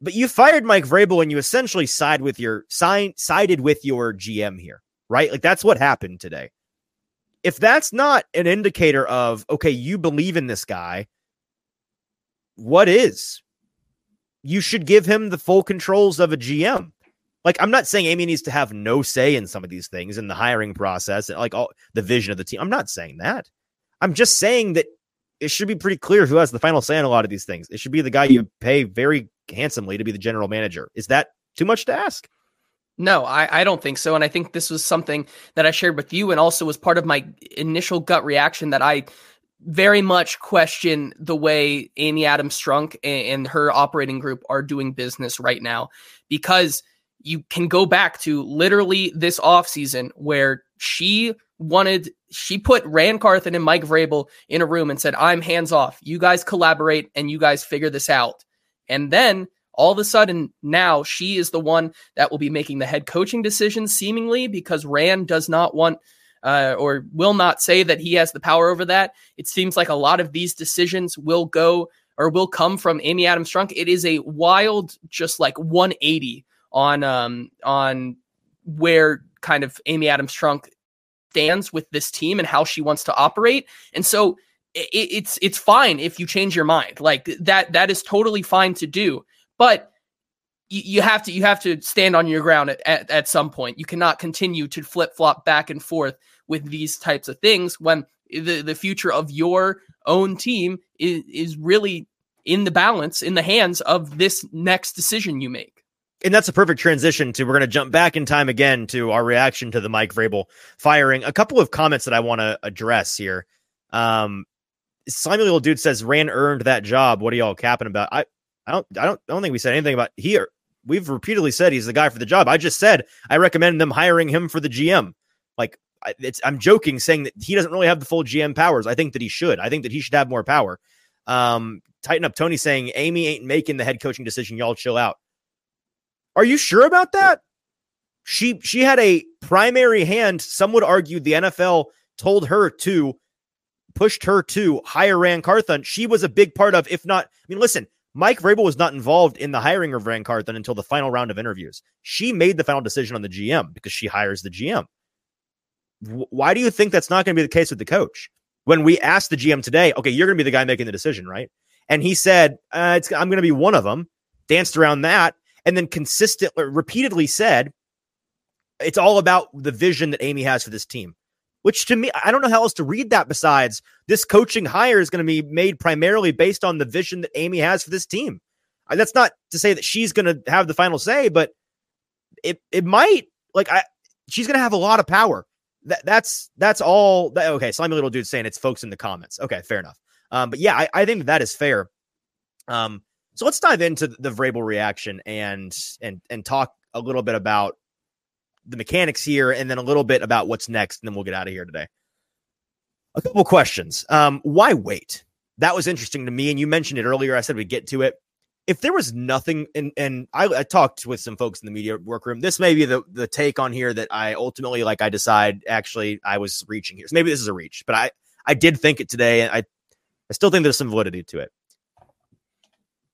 Speaker 1: But you fired Mike Vrabel and you essentially side with your sign sided with your GM here, right? Like that's what happened today. If that's not an indicator of okay, you believe in this guy, what is? You should give him the full controls of a GM. Like I'm not saying Amy needs to have no say in some of these things in the hiring process, like all the vision of the team. I'm not saying that. I'm just saying that it should be pretty clear who has the final say on a lot of these things. It should be the guy you pay very handsomely to be the general manager. Is that too much to ask?
Speaker 2: No, I, I don't think so. And I think this was something that I shared with you and also was part of my initial gut reaction that I very much question the way Amy Adams Strunk and, and her operating group are doing business right now because you can go back to literally this offseason where she wanted she put Ran Carthon and Mike Vrabel in a room and said, I'm hands off. You guys collaborate and you guys figure this out. And then all of a sudden now she is the one that will be making the head coaching decisions seemingly because Ran does not want uh, or will not say that he has the power over that. It seems like a lot of these decisions will go or will come from Amy Adams Strunk. It is a wild, just like 180 on um on where kind of Amy Adams Strunk stands with this team and how she wants to operate. And so it, it's it's fine if you change your mind. Like that that is totally fine to do. But you, have to you have to stand on your ground at, at, at some point. You cannot continue to flip flop back and forth with these types of things when the, the future of your own team is, is really in the balance in the hands of this next decision you make
Speaker 1: and that's a perfect transition to we're going to jump back in time again to our reaction to the Mike Vrabel firing. A couple of comments that I want to address here. Um, slimy little dude says Ran earned that job. What are y'all capping about? I, I don't, I don't, I don't think we said anything about here. We've repeatedly said he's the guy for the job. I just said I recommend them hiring him for the GM. Like it's, I'm joking saying that he doesn't really have the full GM powers. I think that he should. I think that he should have more power. Um, tighten up Tony saying Amy ain't making the head coaching decision. Y'all chill out. Are you sure about that? She she had a primary hand. Some would argue the NFL told her to pushed her to hire Ran Carthon. She was a big part of, if not, I mean, listen, Mike Vrabel was not involved in the hiring of Ran Carthon until the final round of interviews. She made the final decision on the GM because she hires the GM. Why do you think that's not going to be the case with the coach? When we asked the GM today, okay, you're going to be the guy making the decision, right? And he said, uh, I'm going to be one of them. Danced around that and then consistently, repeatedly said, it's all about the vision that Amy has for this team. Which to me, I don't know how else to read that besides this coaching hire is going to be made primarily based on the vision that Amy has for this team. That's not to say that she's going to have the final say, but it it might like I she's going to have a lot of power. That that's that's all. That, okay, slimy little dude saying it's folks in the comments. Okay, fair enough. Um, but yeah, I, I think that is fair. Um, so let's dive into the Vrabel reaction and and and talk a little bit about the mechanics here, and then a little bit about what's next, and then we'll get out of here today. A couple questions. Um, why wait? That was interesting to me, and you mentioned it earlier. I said we'd get to it. If there was nothing, and and I, I talked with some folks in the media workroom. This may be the the take on here that I ultimately like. I decide actually I was reaching here. So maybe this is a reach, but I I did think it today, and I I still think there's some validity to it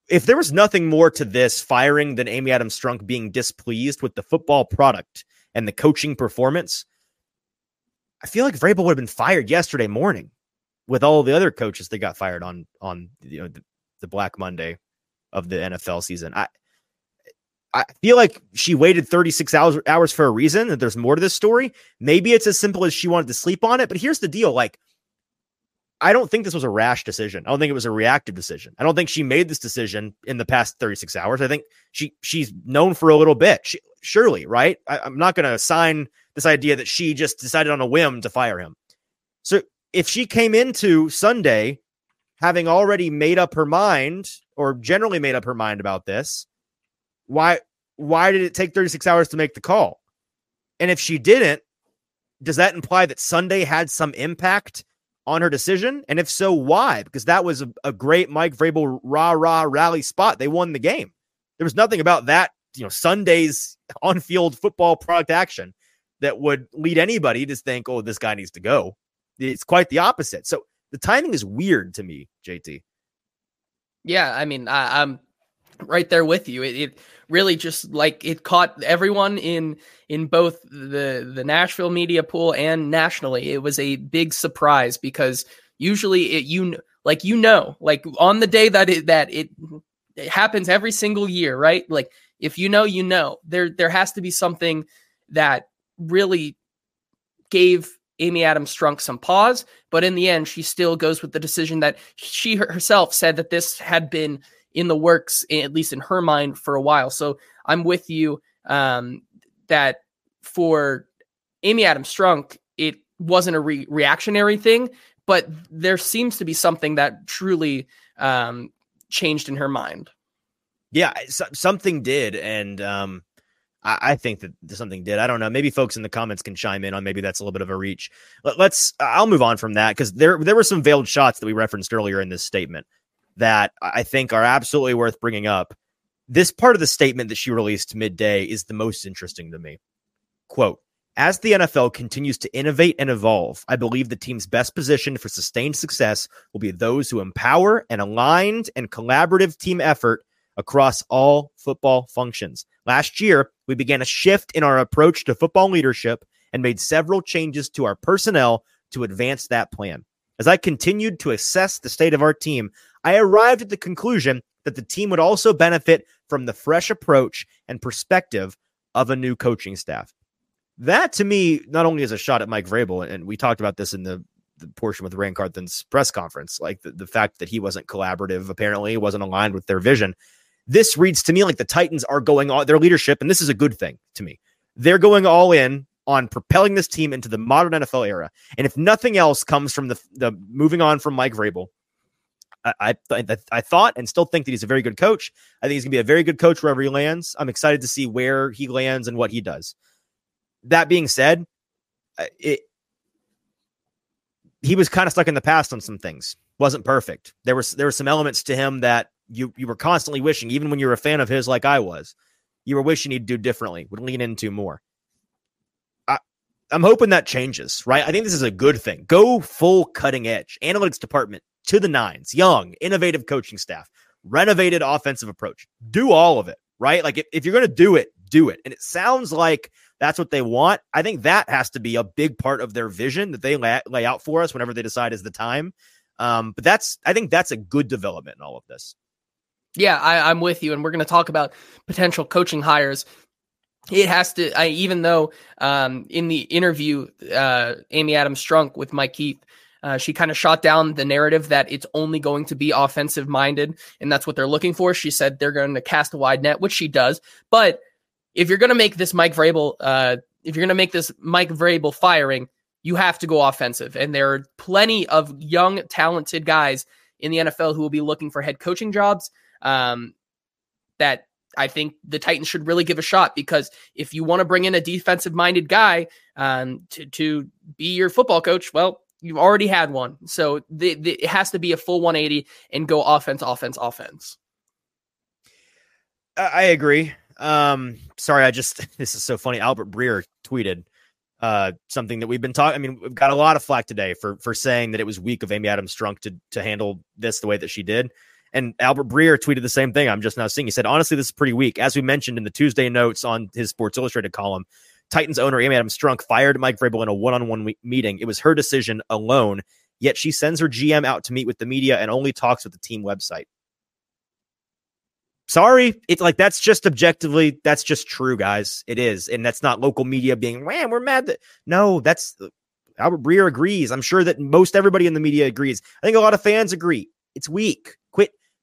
Speaker 1: if there was nothing more to this firing than Amy Adams Strunk being displeased with the football product and the coaching performance, I feel like Vrabel would have been fired yesterday morning with all the other coaches that got fired on on you know the, the Black Monday of the NFL season. I I feel like she waited 36 hours hours for a reason that there's more to this story. Maybe it's as simple as she wanted to sleep on it, but here's the deal like I don't think this was a rash decision. I don't think it was a reactive decision. I don't think she made this decision in the past 36 hours. I think she she's known for a little bit. She, surely, right? I, I'm not going to assign this idea that she just decided on a whim to fire him. So if she came into Sunday having already made up her mind or generally made up her mind about this, why why did it take 36 hours to make the call? And if she didn't, does that imply that Sunday had some impact on her decision? And if so, why? Because that was a, a great Mike Vrabel rah rah rally spot. They won the game. There was nothing about that, you know, Sunday's on field football product action that would lead anybody to think, oh, this guy needs to go. It's quite the opposite. So the timing is weird to me, JT.
Speaker 2: Yeah, I mean, I, am right there with you. It, it, really just like it caught everyone in in both the the Nashville media pool and nationally. It was a big surprise because usually it you like you know like on the day that it that it, it happens every single year, right? Like if you know, you know. There there has to be something that really gave Amy Adams Strunk some pause, but in the end, she still goes with the decision that she herself said that this had been in the works, at least in her mind, for a while. So I'm with you um, that for Amy Adams Strunk, it wasn't a re- reactionary thing, but there seems to be something that truly um, changed in her mind.
Speaker 1: Yeah, something did, and um, I, I think that something did. I don't know. Maybe folks in the comments can chime in on maybe that's a little bit of a reach. Let, us I'll move on from that because there there were some veiled shots that we referenced earlier in this statement that I think are absolutely worth bringing up. This part of the statement that she released midday is the most interesting to me. Quote, as the NFL continues to innovate and evolve, I believe the team's best position for sustained success will be those who empower an aligned and collaborative team effort across all football functions. Last year, we began a shift in our approach to football leadership and made several changes to our personnel to advance that plan. As I continued to assess the state of our team, I arrived at the conclusion that the team would also benefit from the fresh approach and perspective of a new coaching staff. That to me, not only is a shot at Mike Vrabel, and we talked about this in the, the portion with Ran Carthon's press conference, like the, the fact that he wasn't collaborative, apparently wasn't aligned with their vision. This reads to me like the Titans are going on their leadership, and this is a good thing to me. They're going all in on propelling this team into the modern NFL era. And if nothing else comes from the, the moving on from Mike Vrabel, I, I, I thought and still think that he's a very good coach. I think he's gonna be a very good coach wherever he lands. I'm excited to see where he lands and what he does. That being said, it he was kind of stuck in the past on some things. wasn't perfect. There was there were some elements to him that you you were constantly wishing, even when you were a fan of his, like I was, you were wishing he'd do differently, would lean into more. I, I'm hoping that changes, right? I think this is a good thing. Go full cutting edge. Analytics department to the nines, young, innovative coaching staff, renovated offensive approach. Do all of it, right? Like if, if you're going to do it, do it. And it sounds like that's what they want. I think that has to be a big part of their vision that they lay, lay out for us whenever they decide is the time. Um, but that's, I think that's a good development in all of this.
Speaker 2: Yeah, I, am with you, and we're going to talk about potential coaching hires. It has to, I, even though um, in the interview, uh, Amy Adams Strunk with Mike Keith, uh, she kind of shot down the narrative that it's only going to be offensive minded, and that's what they're looking for. She said they're going to cast a wide net, which she does. But if you're going to make this Mike Vrabel, uh, if you're going to make this Mike Vrabel firing, you have to go offensive. And there are plenty of young, talented guys in the NFL who will be looking for head coaching jobs um, that I think the Titans should really give a shot because if you want to bring in a defensive minded guy um, to, to be your football coach, well, you've already had one. So the, the, it has to be a full 180 and go offense, offense, offense.
Speaker 1: I agree. Um, sorry, I just [laughs] this is so funny. Albert Breer tweeted uh, something that we've been talking. I mean, we've got a lot of flack today for for saying that it was weak of Amy Adams Strunk to to handle this the way that she did. And Albert Breer tweeted the same thing. I'm just now seeing. He said, honestly, this is pretty weak. As we mentioned in the Tuesday notes on his Sports Illustrated column, Titans owner Amy Adams Strunk fired Mike Vrabel in a one-on-one meeting. It was her decision alone. Yet she sends her GM out to meet with the media and only talks with the team website. Sorry, it's like that's just objectively that's just true, guys. It is, and that's not local media being man. We're mad that no, that's Albert Breer agrees. I'm sure that most everybody in the media agrees. I think a lot of fans agree. It's weak.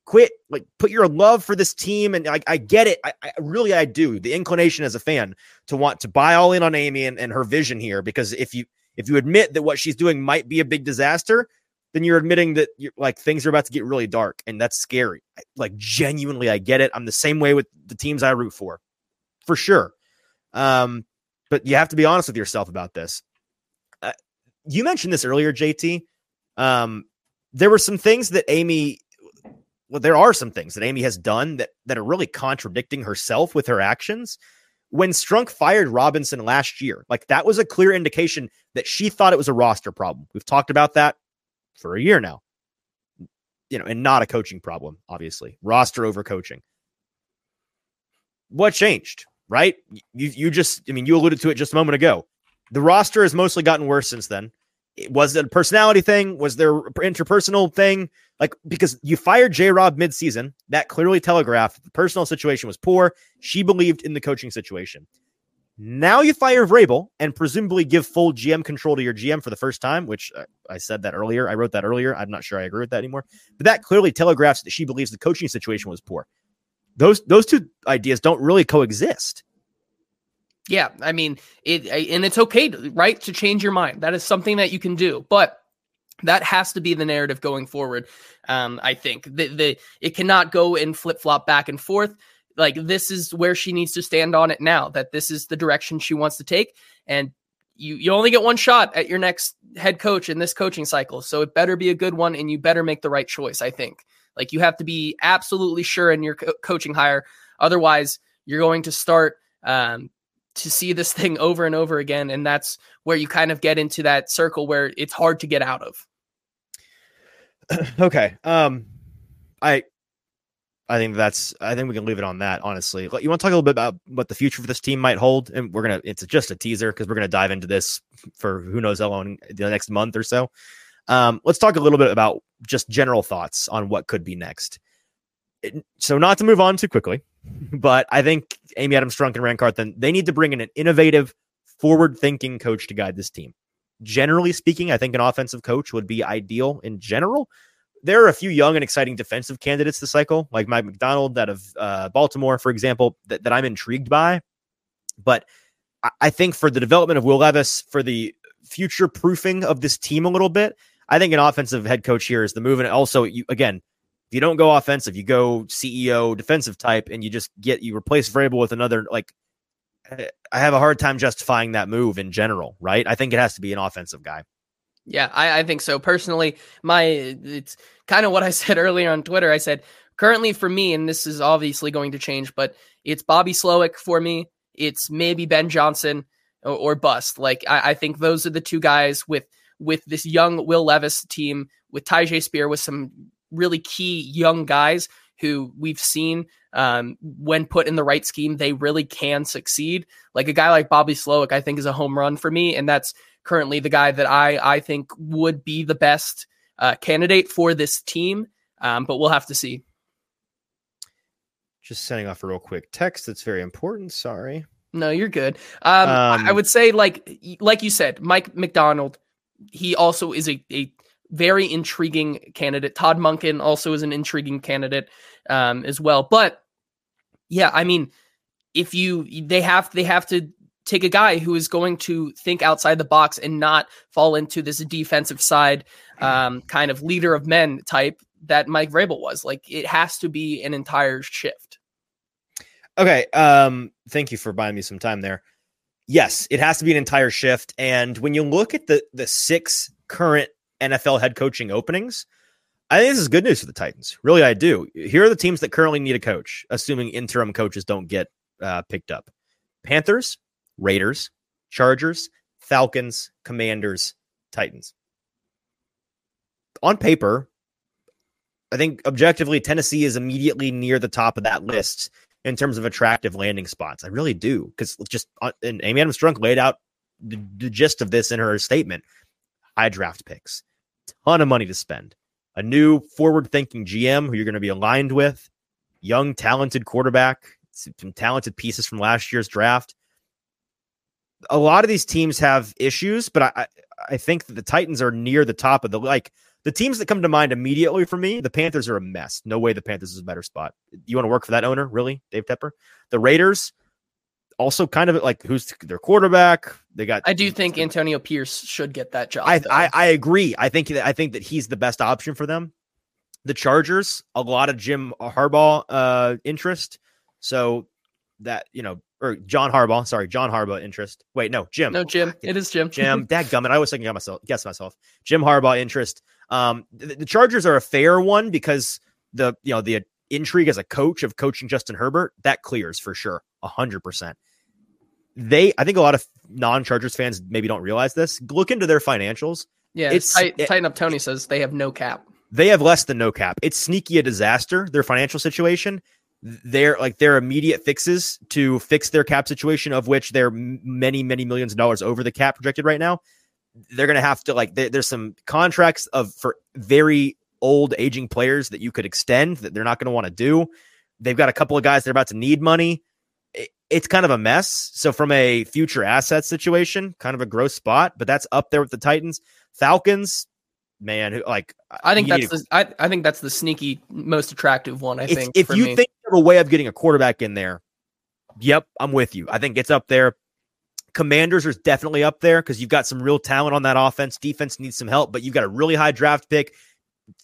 Speaker 1: Quit like put your love for this team and i, I get it. I, I, really i do. The inclination as a fan to want to buy all in on amy and, and her vision here because if you if you admit that what she's doing might be a big disaster then you're admitting that you're like things are about to get really dark and that's scary. Like genuinely i get it. I'm the same way with the teams i root for for sure. Um but you have to be honest with yourself about this. Uh, you mentioned this earlier jt um there were some things that amy well, there are some things that Amy has done that that are really contradicting herself with her actions. When Strunk fired Robinson last year, like that was a clear indication that she thought it was a roster problem. We've talked about that for a year now. you know, and not a coaching problem, obviously. Roster over coaching. What changed, right? You you just I mean, you alluded to it just a moment ago. The roster has mostly gotten worse since then. Was it a personality thing? Was there interpersonal thing? Like because you fired J Rob midseason, that clearly telegraphed the personal situation was poor. She believed in the coaching situation. Now you fire Vrabel and presumably give full GM control to your GM for the first time, which uh, I said that earlier. I wrote that earlier. I'm not sure I agree with that anymore. But that clearly telegraphs that she believes the coaching situation was poor. Those those two ideas don't really coexist.
Speaker 2: Yeah, I mean it, and it's okay, right, to change your mind. That is something that you can do, but that has to be the narrative going forward. Um, I think. The the it cannot go and flip flop back and forth. Like this is where she needs to stand on it now that this is the direction she wants to take and you you only get one shot at your next head coach in this coaching cycle so it better be a good one and you better make the right choice i think. Like you have to be absolutely sure in your co- coaching hire otherwise you're going to start um, to see this thing over and over again and that's where you kind of get into that circle where it's hard to get out of [clears throat]
Speaker 1: okay um i I think that's. I think we can leave it on that. Honestly, you want to talk a little bit about what the future for this team might hold, and we're gonna. It's just a teaser because we're gonna dive into this for who knows how long the next month or so. Um, let's talk a little bit about just general thoughts on what could be next. It, so, not to move on too quickly, [laughs] but I think Amy Adams Strunk and Ran Carthon they need to bring in an innovative, forward-thinking coach to guide this team. Generally speaking, I think an offensive coach would be ideal in general there are a few young and exciting defensive candidates this cycle, like Mike Macdonald, out of uh, Baltimore, for example, that, that I'm intrigued by. But I, I think for the development of Will Levis, for the future proofing of this team a little bit, I think an offensive head coach here is the move. And also, you again, if you don't go offensive, you go CEO defensive type, and you just get you replace Vrabel with another like. I have a hard time justifying that move in general, right? I think it has to be an offensive guy.
Speaker 2: Yeah, I, I think so. Personally, my it's kind of what I [laughs] said earlier on Twitter. I said currently for me, and this is obviously going to change, but it's Bobby Slowik for me. It's maybe Ben Johnson or, or bust. Like I, I, think those are the two guys with with this young Will Levis team with Tyjae Spear with some really key young guys who we've seen um, when put in the right scheme, they really can succeed. Like a guy like Bobby Slowik, I think is a home run for me, and that's currently the guy that I I think would be the best uh, candidate for this team. Um, but we'll have to see.
Speaker 1: Just sending off a real quick text that's very important. Sorry.
Speaker 2: No, you're good. Um, um, I would say like like you said, Mike Macdonald. He also is a, a very intriguing candidate. Todd Monken also is an intriguing candidate um, as well. But yeah, I mean, if you they have they have to take a guy who is going to think outside the box and not fall into this defensive side um, kind of leader of men type that Mike Vrabel was. Like it has to be an entire shift.
Speaker 1: Okay. Um, thank you for buying me some time there. Yes, it has to be an entire shift. And when you look at the the six current NFL head coaching openings, I think this is good news for the Titans. Really, I do. Here are the teams that currently need a coach, assuming interim coaches don't get uh, picked up. Panthers, Raiders, Chargers, Falcons, Commanders, Titans. On paper, I think objectively, Tennessee is immediately near the top of that list in terms of attractive landing spots. I really do because just uh, and Amy Adams Strunk laid out the, the, gist of this in her statement. High draft picks, ton of money to spend, a new forward-thinking GM who you're going to be aligned with, young talented quarterback, some talented pieces from last year's draft a lot of these teams have issues, but I, I think that the Titans are near the top of the like the teams that come to mind immediately for me. The Panthers are a mess. No way the Panthers is a better spot. You want to work for that owner, really, Dave Tepper? The Raiders also kind of like who's their quarterback. They got.
Speaker 2: I do think Antonio Pierce should get that job.
Speaker 1: I, I, I agree. I think that I think that he's the best option for them. The Chargers, a lot of Jim Harbaugh uh, interest. So that you know or John Harbaugh. Sorry, John Harbaugh interest. Wait, no, Jim.
Speaker 2: No, Jim. It is Jim.
Speaker 1: Jim. [laughs] Dadgummit. I was thinking of myself. Guess myself. Jim Harbaugh interest. Um, the, the, Chargers are a fair one because the you know the intrigue as a coach of coaching Justin Herbert that clears for sure, a hundred percent. They, I think, a lot of non-Chargers fans maybe don't realize this. Look into their financials.
Speaker 2: Yeah, it's tight, it, tighten up. Tony says they have no cap.
Speaker 1: They have less than no cap. It's sneaky a disaster, their financial situation. They're like their immediate fixes to fix their cap situation, of which they're many, many millions of dollars over the cap projected right now. They're going to have to like, there's some contracts of for very old aging players that you could extend that they're not going to want to do. They've got a couple of guys that are about to need money. It's kind of a mess. So, from a future asset situation, kind of a gross spot, but that's up there with the Titans. Falcons, man, who like
Speaker 2: I think that's the I, I think that's the sneaky most attractive one. I think
Speaker 1: if you
Speaker 2: me.
Speaker 1: think of a way of getting a quarterback in there, yep, I'm with you. I think it's up there. Commanders is definitely up there because you've got some real talent on that offense. Defense needs some help, but you've got a really high draft pick.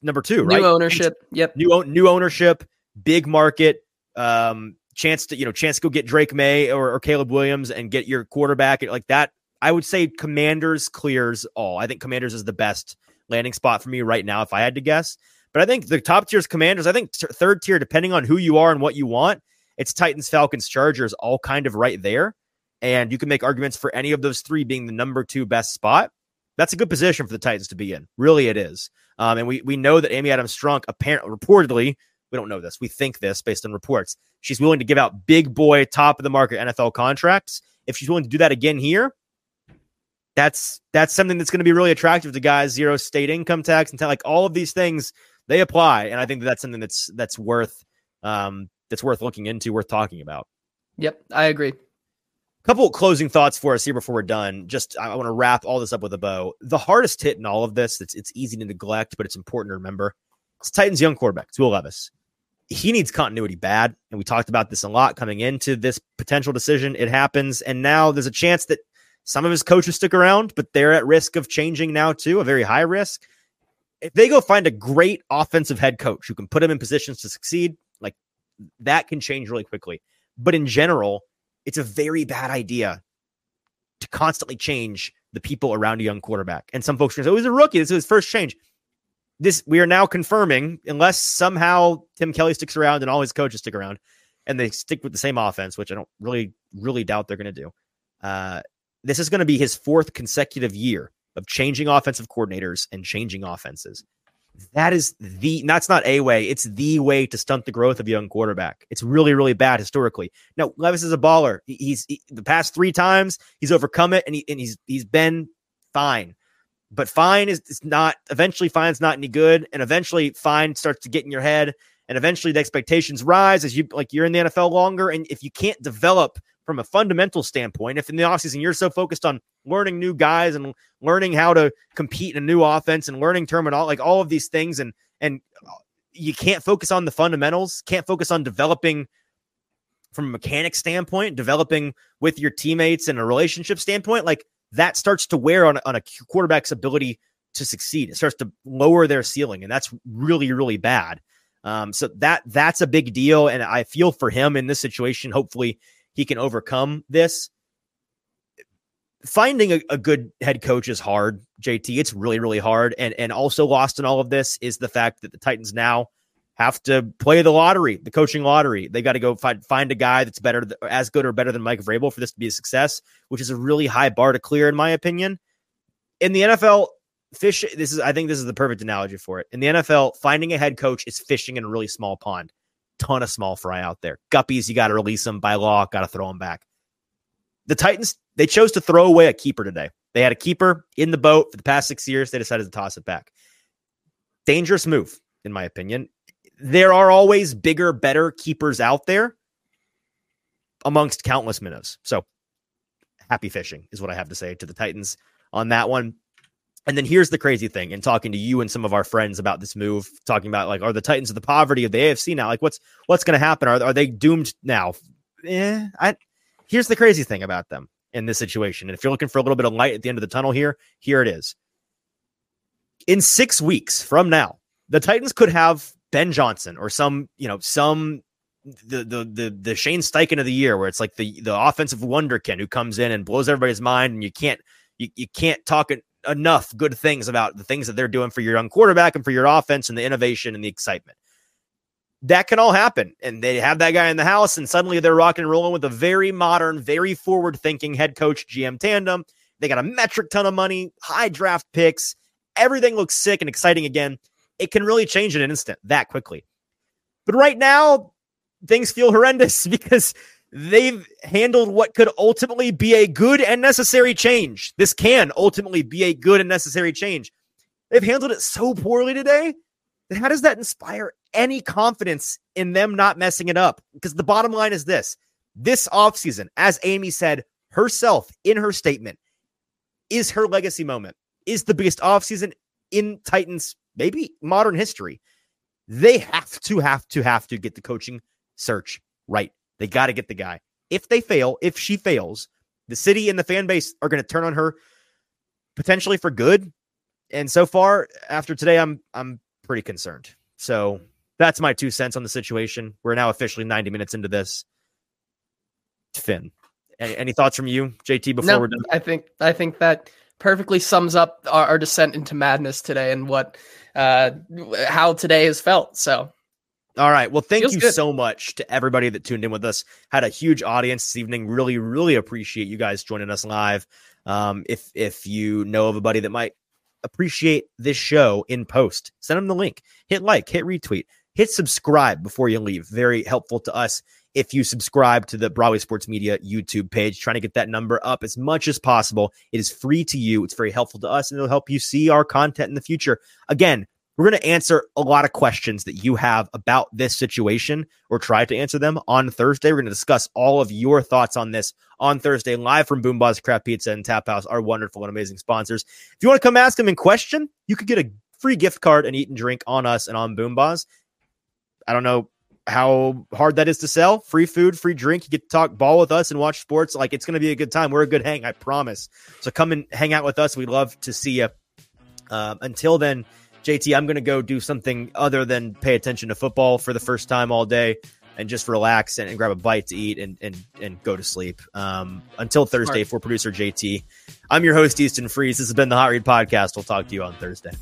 Speaker 1: Number two,
Speaker 2: new
Speaker 1: right?
Speaker 2: ownership. Yep.
Speaker 1: New new ownership, big market, um, chance to you know chance to go get Drake Maye or, or Caleb Williams and get your quarterback like that. I would say Commanders clears all. I think Commanders is the best landing spot for me right now if I had to guess. But I think the top tiers Commanders. I think t- third tier, depending on who you are and what you want, it's Titans, Falcons, Chargers, all kind of right there. And you can make arguments for any of those three being the number two best spot. That's a good position for the Titans to be in. Really, it is. Um, and we we know that Amy Adams Strunk, apparently, reportedly, we don't know this. We think this based on reports. She's willing to give out big boy, top of the market NFL contracts. If she's willing to do that again here, that's that's something that's going to be really attractive to guys. Zero state income tax and like all of these things they apply, and I think that that's something that's that's worth um, that's worth looking into, worth talking about.
Speaker 2: Yep, I agree.
Speaker 1: Couple closing thoughts for us here before we're done. Just I want to wrap all this up with a bow. The hardest hit in all of this, it's it's easy to neglect, but it's important to remember. It's Titans young quarterback, Will Levis. He needs continuity bad, and we talked about this a lot coming into this potential decision. It happens, and now there's a chance that some of his coaches stick around, but they're at risk of changing now too, a very high risk. If they go find a great offensive head coach who can put him in positions to succeed, like that can change really quickly. But in general, it's a very bad idea to constantly change the people around a young quarterback. And some folks are going to say, oh, he's a rookie. This is his first change. This we are now confirming, unless somehow Tim Kelly sticks around and all his coaches stick around and they stick with the same offense, which I don't really, really doubt they're going to do. Uh, this is going to be his fourth consecutive year of changing offensive coordinators and changing offenses. That is the that's not a way, it's the way to stunt the growth of a young quarterback. It's really, really bad historically. Now, Levis is a baller. He's he, the past three times he's overcome it and, he, and he's he's been fine. But fine is, not eventually fine's not any good, and eventually fine starts to get in your head, and eventually the expectations rise as you like you're in the NFL longer. And if you can't develop from a fundamental standpoint, if in the offseason you're so focused on learning new guys and learning how to compete in a new offense and learning terminal, like all of these things, and and you can't focus on the fundamentals, can't focus on developing from a mechanic standpoint, developing with your teammates and a relationship standpoint, like that starts to wear on, on a quarterback's ability to succeed. It starts to lower their ceiling, and that's really, really bad. Um, so that that's a big deal, and I feel for him in this situation. Hopefully, he can overcome this. Finding a, a, good head coach is hard, JT. It's really, really hard. And and also lost in all of this is the fact that the Titans now have to play the lottery, the coaching lottery. They got to go find find a guy that's better, as good or better than Mike Vrabel for this to be a success, which is a really high bar to clear, in my opinion. In the NFL, fish. This is, I think, this is the perfect analogy for it. In the NFL, finding a head coach is fishing in a really small pond ton of small fry out there. Guppies, you got to release them by law, got to throw them back. The Titans, they chose to throw away a keeper today. They had a keeper in the boat for the past six years. They decided to toss it back. Dangerous move, in my opinion. There are always bigger, better keepers out there amongst countless minnows. So happy fishing is what I have to say to the Titans on that one. And then here's the crazy thing in talking to you and some of our friends about this move, talking about like, are the Titans of the poverty of the AFC now? Like, what's what's going to happen? Are, are they doomed now? Eh, I, here's the crazy thing about them in this situation. And if you're looking for a little bit of light at the end of the tunnel here, here it is. In six weeks from now, the Titans could have Ben Johnson or some, you know, some the the the the Shane Steichen of the year, where it's like the the offensive wonderkin who comes in and blows everybody's mind, and you can't you, you can't talk enough good things about the things that they're doing for your young quarterback and for your offense and the innovation and the excitement. That can all happen. And they have that guy in the house, and suddenly they're rocking and rolling with a very modern, very forward thinking head coach GM tandem. They got a metric ton of money, high draft picks. Everything looks sick and exciting again. It can really change in an instant that quickly. But right now, things feel horrendous [laughs] because they've handled what could ultimately be a good and necessary change. This can ultimately be a good and necessary change. They've handled it so poorly today. How does that inspire any confidence in them not messing it up? Because the bottom line is this this offseason, as Amy said herself in her statement, is her legacy moment, is the biggest offseason in Titans, maybe modern history. They have to, have to, have to get the coaching search right. They got to get the guy. If they fail, if she fails, the city and the fan base are going to turn on her potentially for good. And so far, after today, I'm I'm pretty concerned. So that's my two cents on the situation. We're now officially 90 minutes into this. Finn, any, any thoughts from you, JT? Before
Speaker 2: no,
Speaker 1: we're done,
Speaker 2: I think I think that perfectly sums up our, our descent into madness today and what uh how today has felt. So
Speaker 1: all right. Well, thank
Speaker 2: Feels
Speaker 1: you
Speaker 2: good.
Speaker 1: so much to everybody that tuned in with us. Had a huge audience this evening. Really, really appreciate you guys joining us live. Um, if if you know of a buddy that might appreciate this show in post, send them the link. Hit like, hit retweet, hit subscribe before you leave. Very helpful to us if you subscribe to the Broadway Sports Media YouTube page, trying to get that number up as much as possible. It is free to you. It's very helpful to us, and it'll help you see our content in the future. Again, we're going to answer a lot of questions that you have about this situation or try to answer them on Thursday. We're going to discuss all of your thoughts on this on Thursday, live from BoomBozz Craft Pizza and Tap House, our wonderful and amazing sponsors. If you want to come ask them in question, you could get a free gift card and eat and drink on us and on BoomBozz. I don't know how hard that is to sell. Free food, free drink. You get to talk ball with us and watch sports. Like it's going to be a good time. We're a good hang, I promise. So come and hang out with us. We'd love to see you. Um, until then, JT, I'm going to go do something other than pay attention to football for the first time all day and just relax and, and grab a bite to eat and and, and go to sleep. Um, until Thursday, for producer JT, I'm your host, Easton Freeze. This has been the Hot Read Podcast. We'll talk to you on Thursday.